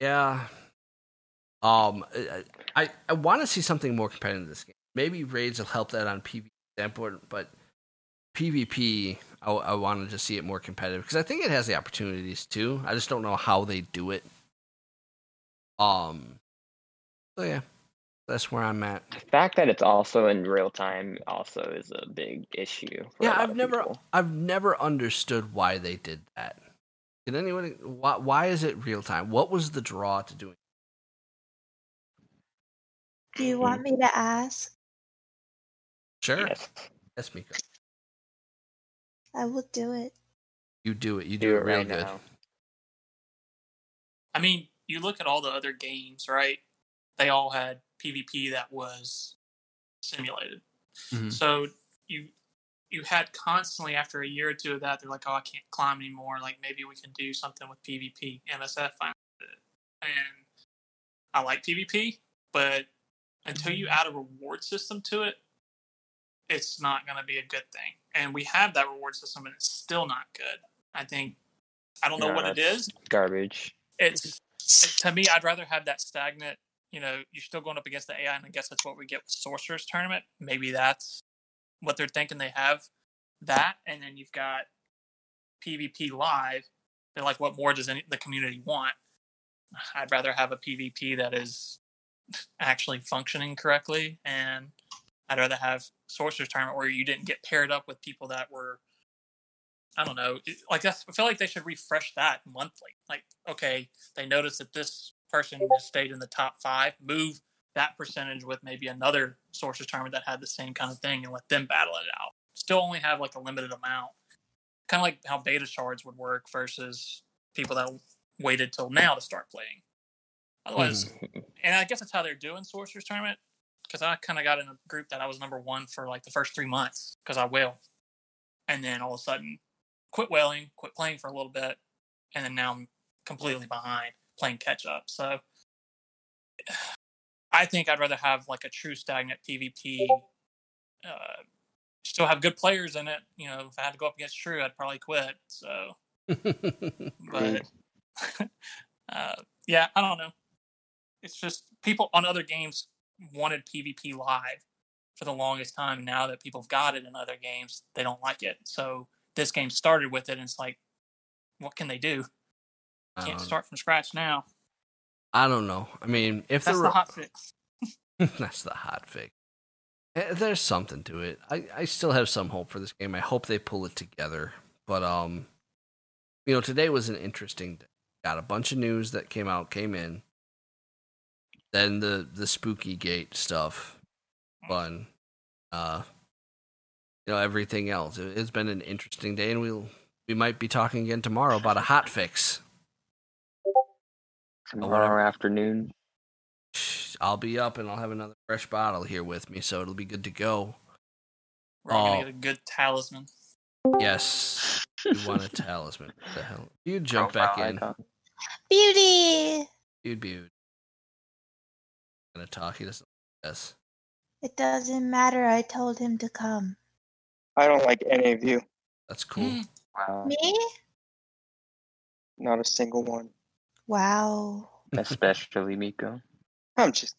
Yeah. Um, I I, want to see something more competitive in this game. Maybe raids will help that on PvP standpoint, but PvP, I, I wanted to see it more competitive because I think it has the opportunities too. I just don't know how they do it. Um. So yeah, that's where I'm at. The fact that it's also in real time also is a big issue. For a Yeah, lot I've of never, people. I've never understood why they did that. Did anyone? Why, why is it real time? What was the draw to doing? Do you want me to ask? Sure, Yes. yes, Mika. I will do it. You do it. You do, Do it, it real right good. now. I mean, you look at all the other games, right? They all had PvP that was simulated. Mhm. So you you had constantly after a year or two of that, they're like, "Oh, I can't climb anymore. Like maybe we can do something with PvP." MSF finally and I like PvP, but until you add a reward system to it, it's not going to be a good thing. And we have that reward system, and it's still not good. I think I don't know No, what it is. Garbage. It's to me, I'd rather have that stagnant. You know, you're still going up against the AI, and I guess that's what we get with Sorcerer's Tournament. Maybe that's what they're thinking they have that, and then you've got PvP live. They're like, what more does any, the community want? I'd rather have a PvP that is actually functioning correctly, and I'd rather have Sorcerer's Tournament where you didn't get paired up with people that were I don't know. Like I feel like they should refresh that monthly. Like, okay, they noticed that this person has stayed in the top five. Move that percentage with maybe another sources tournament that had the same kind of thing, and let them battle it out. Still only have like a limited amount. Kind of like how beta shards would work versus people that waited till now to start playing. Otherwise, mm-hmm. and I guess that's how they're doing Sorcerer's Tournament. Because I kind of got in a group that I was number one for like the first three months because I wailed, and then all of a sudden, quit wailing, quit playing for a little bit, and then now I'm completely behind playing catch up. So I think I'd rather have like a true stagnant PvP. Uh, still have good players in it. You know, if I had to go up against True, I'd probably quit. So, but uh, yeah, I don't know. It's just people on other games wanted PvP live for the longest time. Now that people have got it in other games, they don't like it. So this game started with it, and it's like, what can they do? Can't Um, start from scratch now. I don't know. I mean, if That's the the hot fix. that's the hot fix. Eh, There's something to it. I, I still have some hope for this game. I hope they pull it together. But um, you know, today was an interesting day. Got a bunch of news that came out, came in. Then the the spooky gate stuff, fun. Uh, you know everything else. It, it's been an interesting day, and we'll we might be talking again tomorrow about a hot fix. Tomorrow afternoon. I'll be up and I'll have another fresh bottle here with me, so it'll be good to go. We're all Oh. gonna get a good talisman. Yes, you want a talisman? What the hell? You jump back in. icon. Beauty! You'd be gonna talk. He doesn't. Yes, It doesn't matter. I told him to come. I don't like any of you. that's cool. Mm. Wow. Me? Not a single one. Wow. Especially Miko. I'm just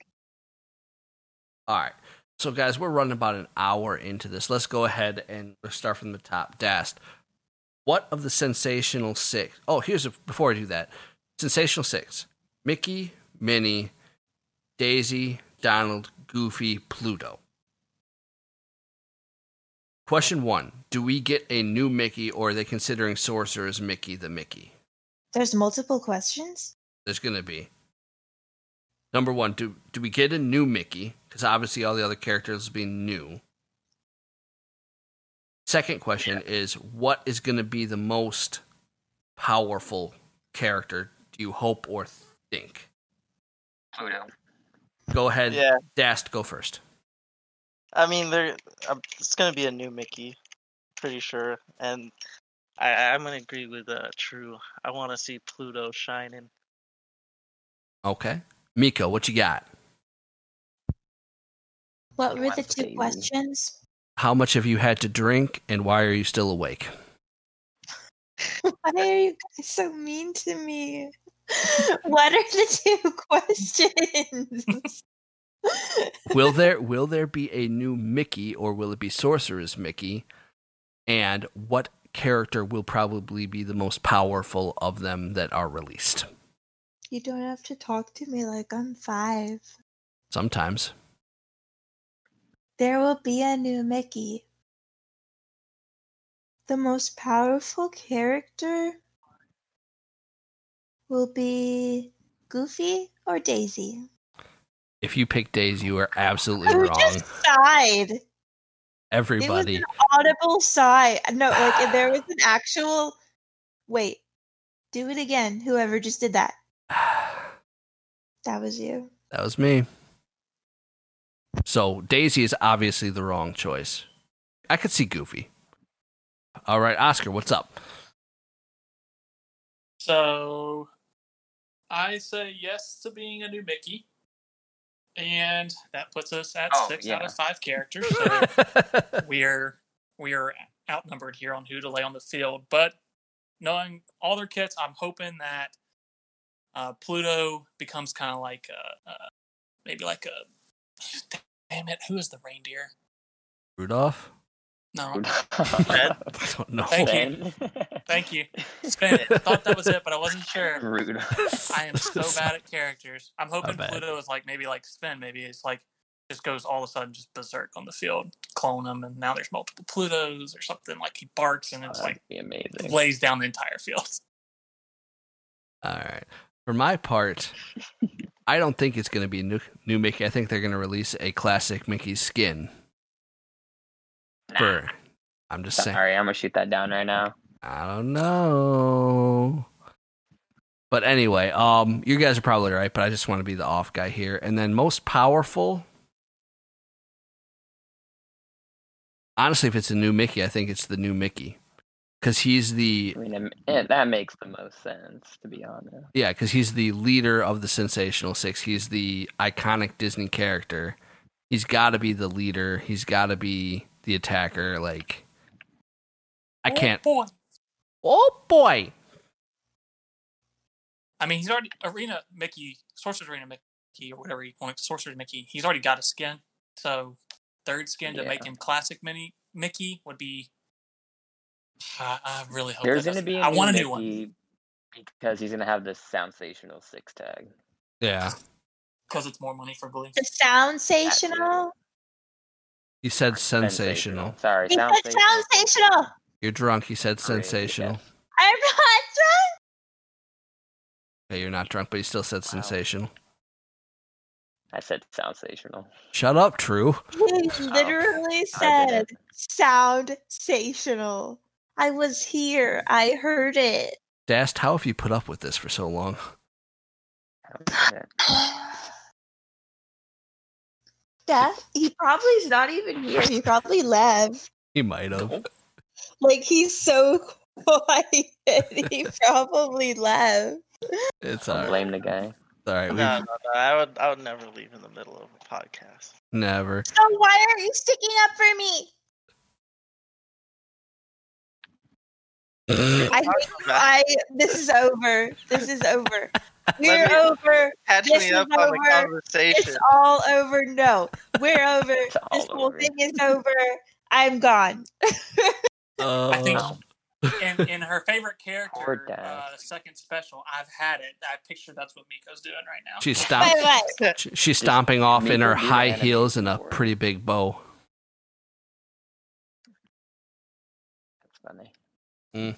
All right. So, guys, we're running about an hour into this. Let's go ahead and let's start from the top. Dast, what of the sensational six? Oh, here's a, before I do that. Sensational six: Mickey, Minnie, Daisy, Donald, Goofy, Pluto. Question one: Do we get a new Mickey, or are they considering Sorcerer's Mickey the Mickey? There's multiple questions? There's gonna be. Number one, do do we get a new Mickey? Because obviously all the other characters will be new. Second question is what is going to be the most powerful character do you hope or think? Pluto. Go ahead, Yeah, Dast, go first. I mean, there. Um, it's gonna be a new Mickey, pretty sure, and I, I'm gonna agree with uh, True. I want to see Pluto shining. Okay. Miko, what you got? What were the two questions? How much have you had to drink and why are you still awake? Why are you guys so mean to me? What are the two questions? will there will there be a new Mickey or will it be Sorcerer's Mickey? And what character will probably be the most powerful of them that are released? you don't have to talk to me like I'm five. Sometimes. There will be a new Mickey. The most powerful character will be Goofy or Daisy. If you pick Daisy, you are absolutely Who wrong. just sighed? Everybody. It was an audible sigh. No, like there was an actual. Wait, do it again. Whoever just did that. That was you. That was me. So Daisy is obviously the wrong choice. I could see Goofy. All right, Oscar, what's up? So I say yes to being a new Mickey. And that puts us at Oh, six out of five characters. So we are we are outnumbered here on who to lay on the field. But knowing all their kits, I'm hoping that uh, Pluto becomes kind of like a, uh, maybe like a damn it, who is the reindeer? Rudolph? No, I don't know. Thank you. thank you. Spin it. I thought that was it, but I wasn't sure. Rude. I am so bad at characters. I'm hoping. Pluto is like maybe like Spin. Maybe it's like just goes all of a sudden just berserk on the field, clone them, and now there's multiple Plutos or something. Like he barks and it's That'd like be amazing. lays down the entire field. All right. For my part, I don't think it's going to be new, new Mickey. I think they're going to release a classic Mickey skin. For, I'm just saying. Sorry, I'm gonna shoot that down right now. I don't know. But anyway, um, you guys are probably right, but I just want to be the off guy here. And then most powerful. Honestly, if it's a new Mickey, I think it's the new Mickey, because he's the I mean, it- that makes the most sense, to be honest. yeah, because he's the leader of the Sensational Six. He's the iconic Disney character. He's got to be the leader. He's got to be the attacker. Like, I Oh, can't. boy. Oh boy! I mean, he's already Arena Mickey, Sorcerer's Arena Mickey, or whatever you want it, Sorcerer's Mickey. He's already got a skin, so third skin to make him classic mini Mickey would be. I, I really hope There's gonna be a I new want a new one because he's gonna have this sensational six tag. Yeah, because it's more money for Glu. The soundsational. He said sensational. Sorry, He said soundsational. soundsational. You're drunk. He said Great, sensational. I'm not drunk. Okay, you're not drunk, but he still said Wow. sensational. I said sensational. Shut up, True. He literally I said didn't. soundsational. I was here. I heard it. Dast, how have you put up with this for so long? Okay. Dast. He probably is not even here. He probably left. He might have. Like he's so quiet. He probably left. It's Don't all right. blame the guy. It's all right. No, no, no. I would, I would never leave in the middle of a podcast. never. So why aren't you sticking up for me? I think I. This is over. This is over. We're me- over. Catch This me up on the conversation. It's all over. No, we're over. It's all this whole over. thing is over. I'm gone. I think Uh, in, in her favorite character, uh, second special, I've had it. I picture that's what Miko's doing right now. she's Bye stomp- She's stomping off in her high heels and a pretty big bow. That's funny.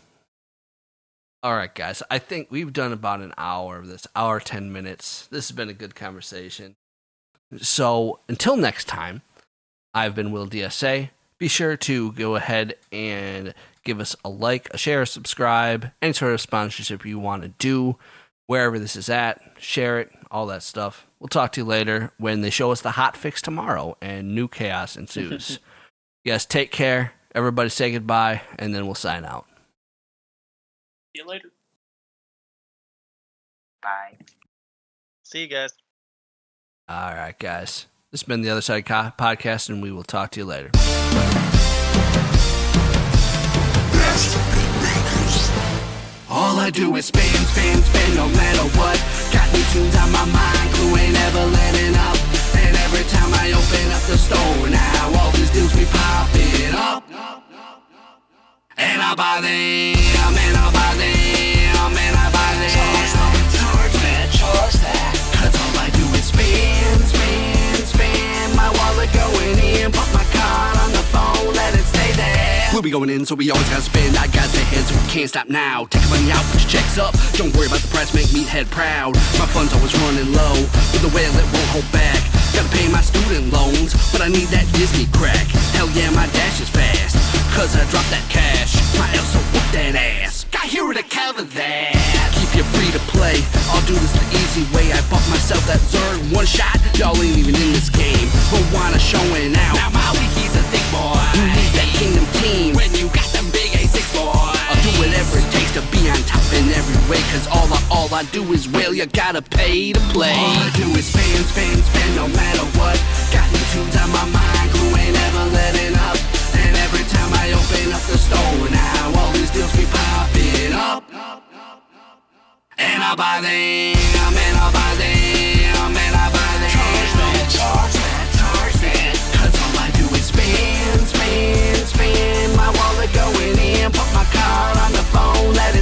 All right, guys. I think we've done about an hour of this, hour, 10 minutes. This has been a good conversation. So until next time, I've been Will DSA. be sure to go ahead and give us a like, a share, a subscribe, any sort of sponsorship you want to do, wherever this is at. Share it, all that stuff. We'll talk to you later when they show us the hot fix tomorrow and new chaos ensues. yes, take care. Everybody say goodbye, and then we'll sign out. See you later. Bye. See you guys. All right, guys. This has been the Other Side Co- Podcast, and we will talk to you later. All I do is spin, spin, spin, no matter what. Got new tunes on my mind, Glu ain't ever letting up. And every time I open up the store now, all these deals be popping up. And I buy them, and I buy them, and I buy them. Charge that, charge that, charge that. Cause all I do is spin, spin, spin. My wallet going in, put my card on the phone, let it stay there. We'll be going in, so we always gotta spin. I got the head, so we can't stop now. Take money out, your checks up. Don't worry about the price, make me head proud. My funds always running low, but the whale it won't hold back. Gotta pay my student loans, but I need that Disney crack. Hell yeah, my dash is fast, cause I dropped that cash. My Elsa whoop that ass. Got here to cover that. Keep you free to play. I'll do this the easy way. I bought myself that Zurg one shot. Y'all ain't even in this game, wanna showing out. Now Maui, he's a thick boy. Who needs that kingdom team when you got them big whatever it takes to be on top in every way. Cause all I, all I do is rail, you gotta pay to play. All I do is spin, spin, spin, no matter what. Got new tunes on my mind, who ain't ever letting up. And every time I open up the store now, all these deals be popping up. And I buy them, and I buy them, and I buy them. Charge that, charge that. Cause all I do is spin, spin, spin. My wallet going in, put my car phone, let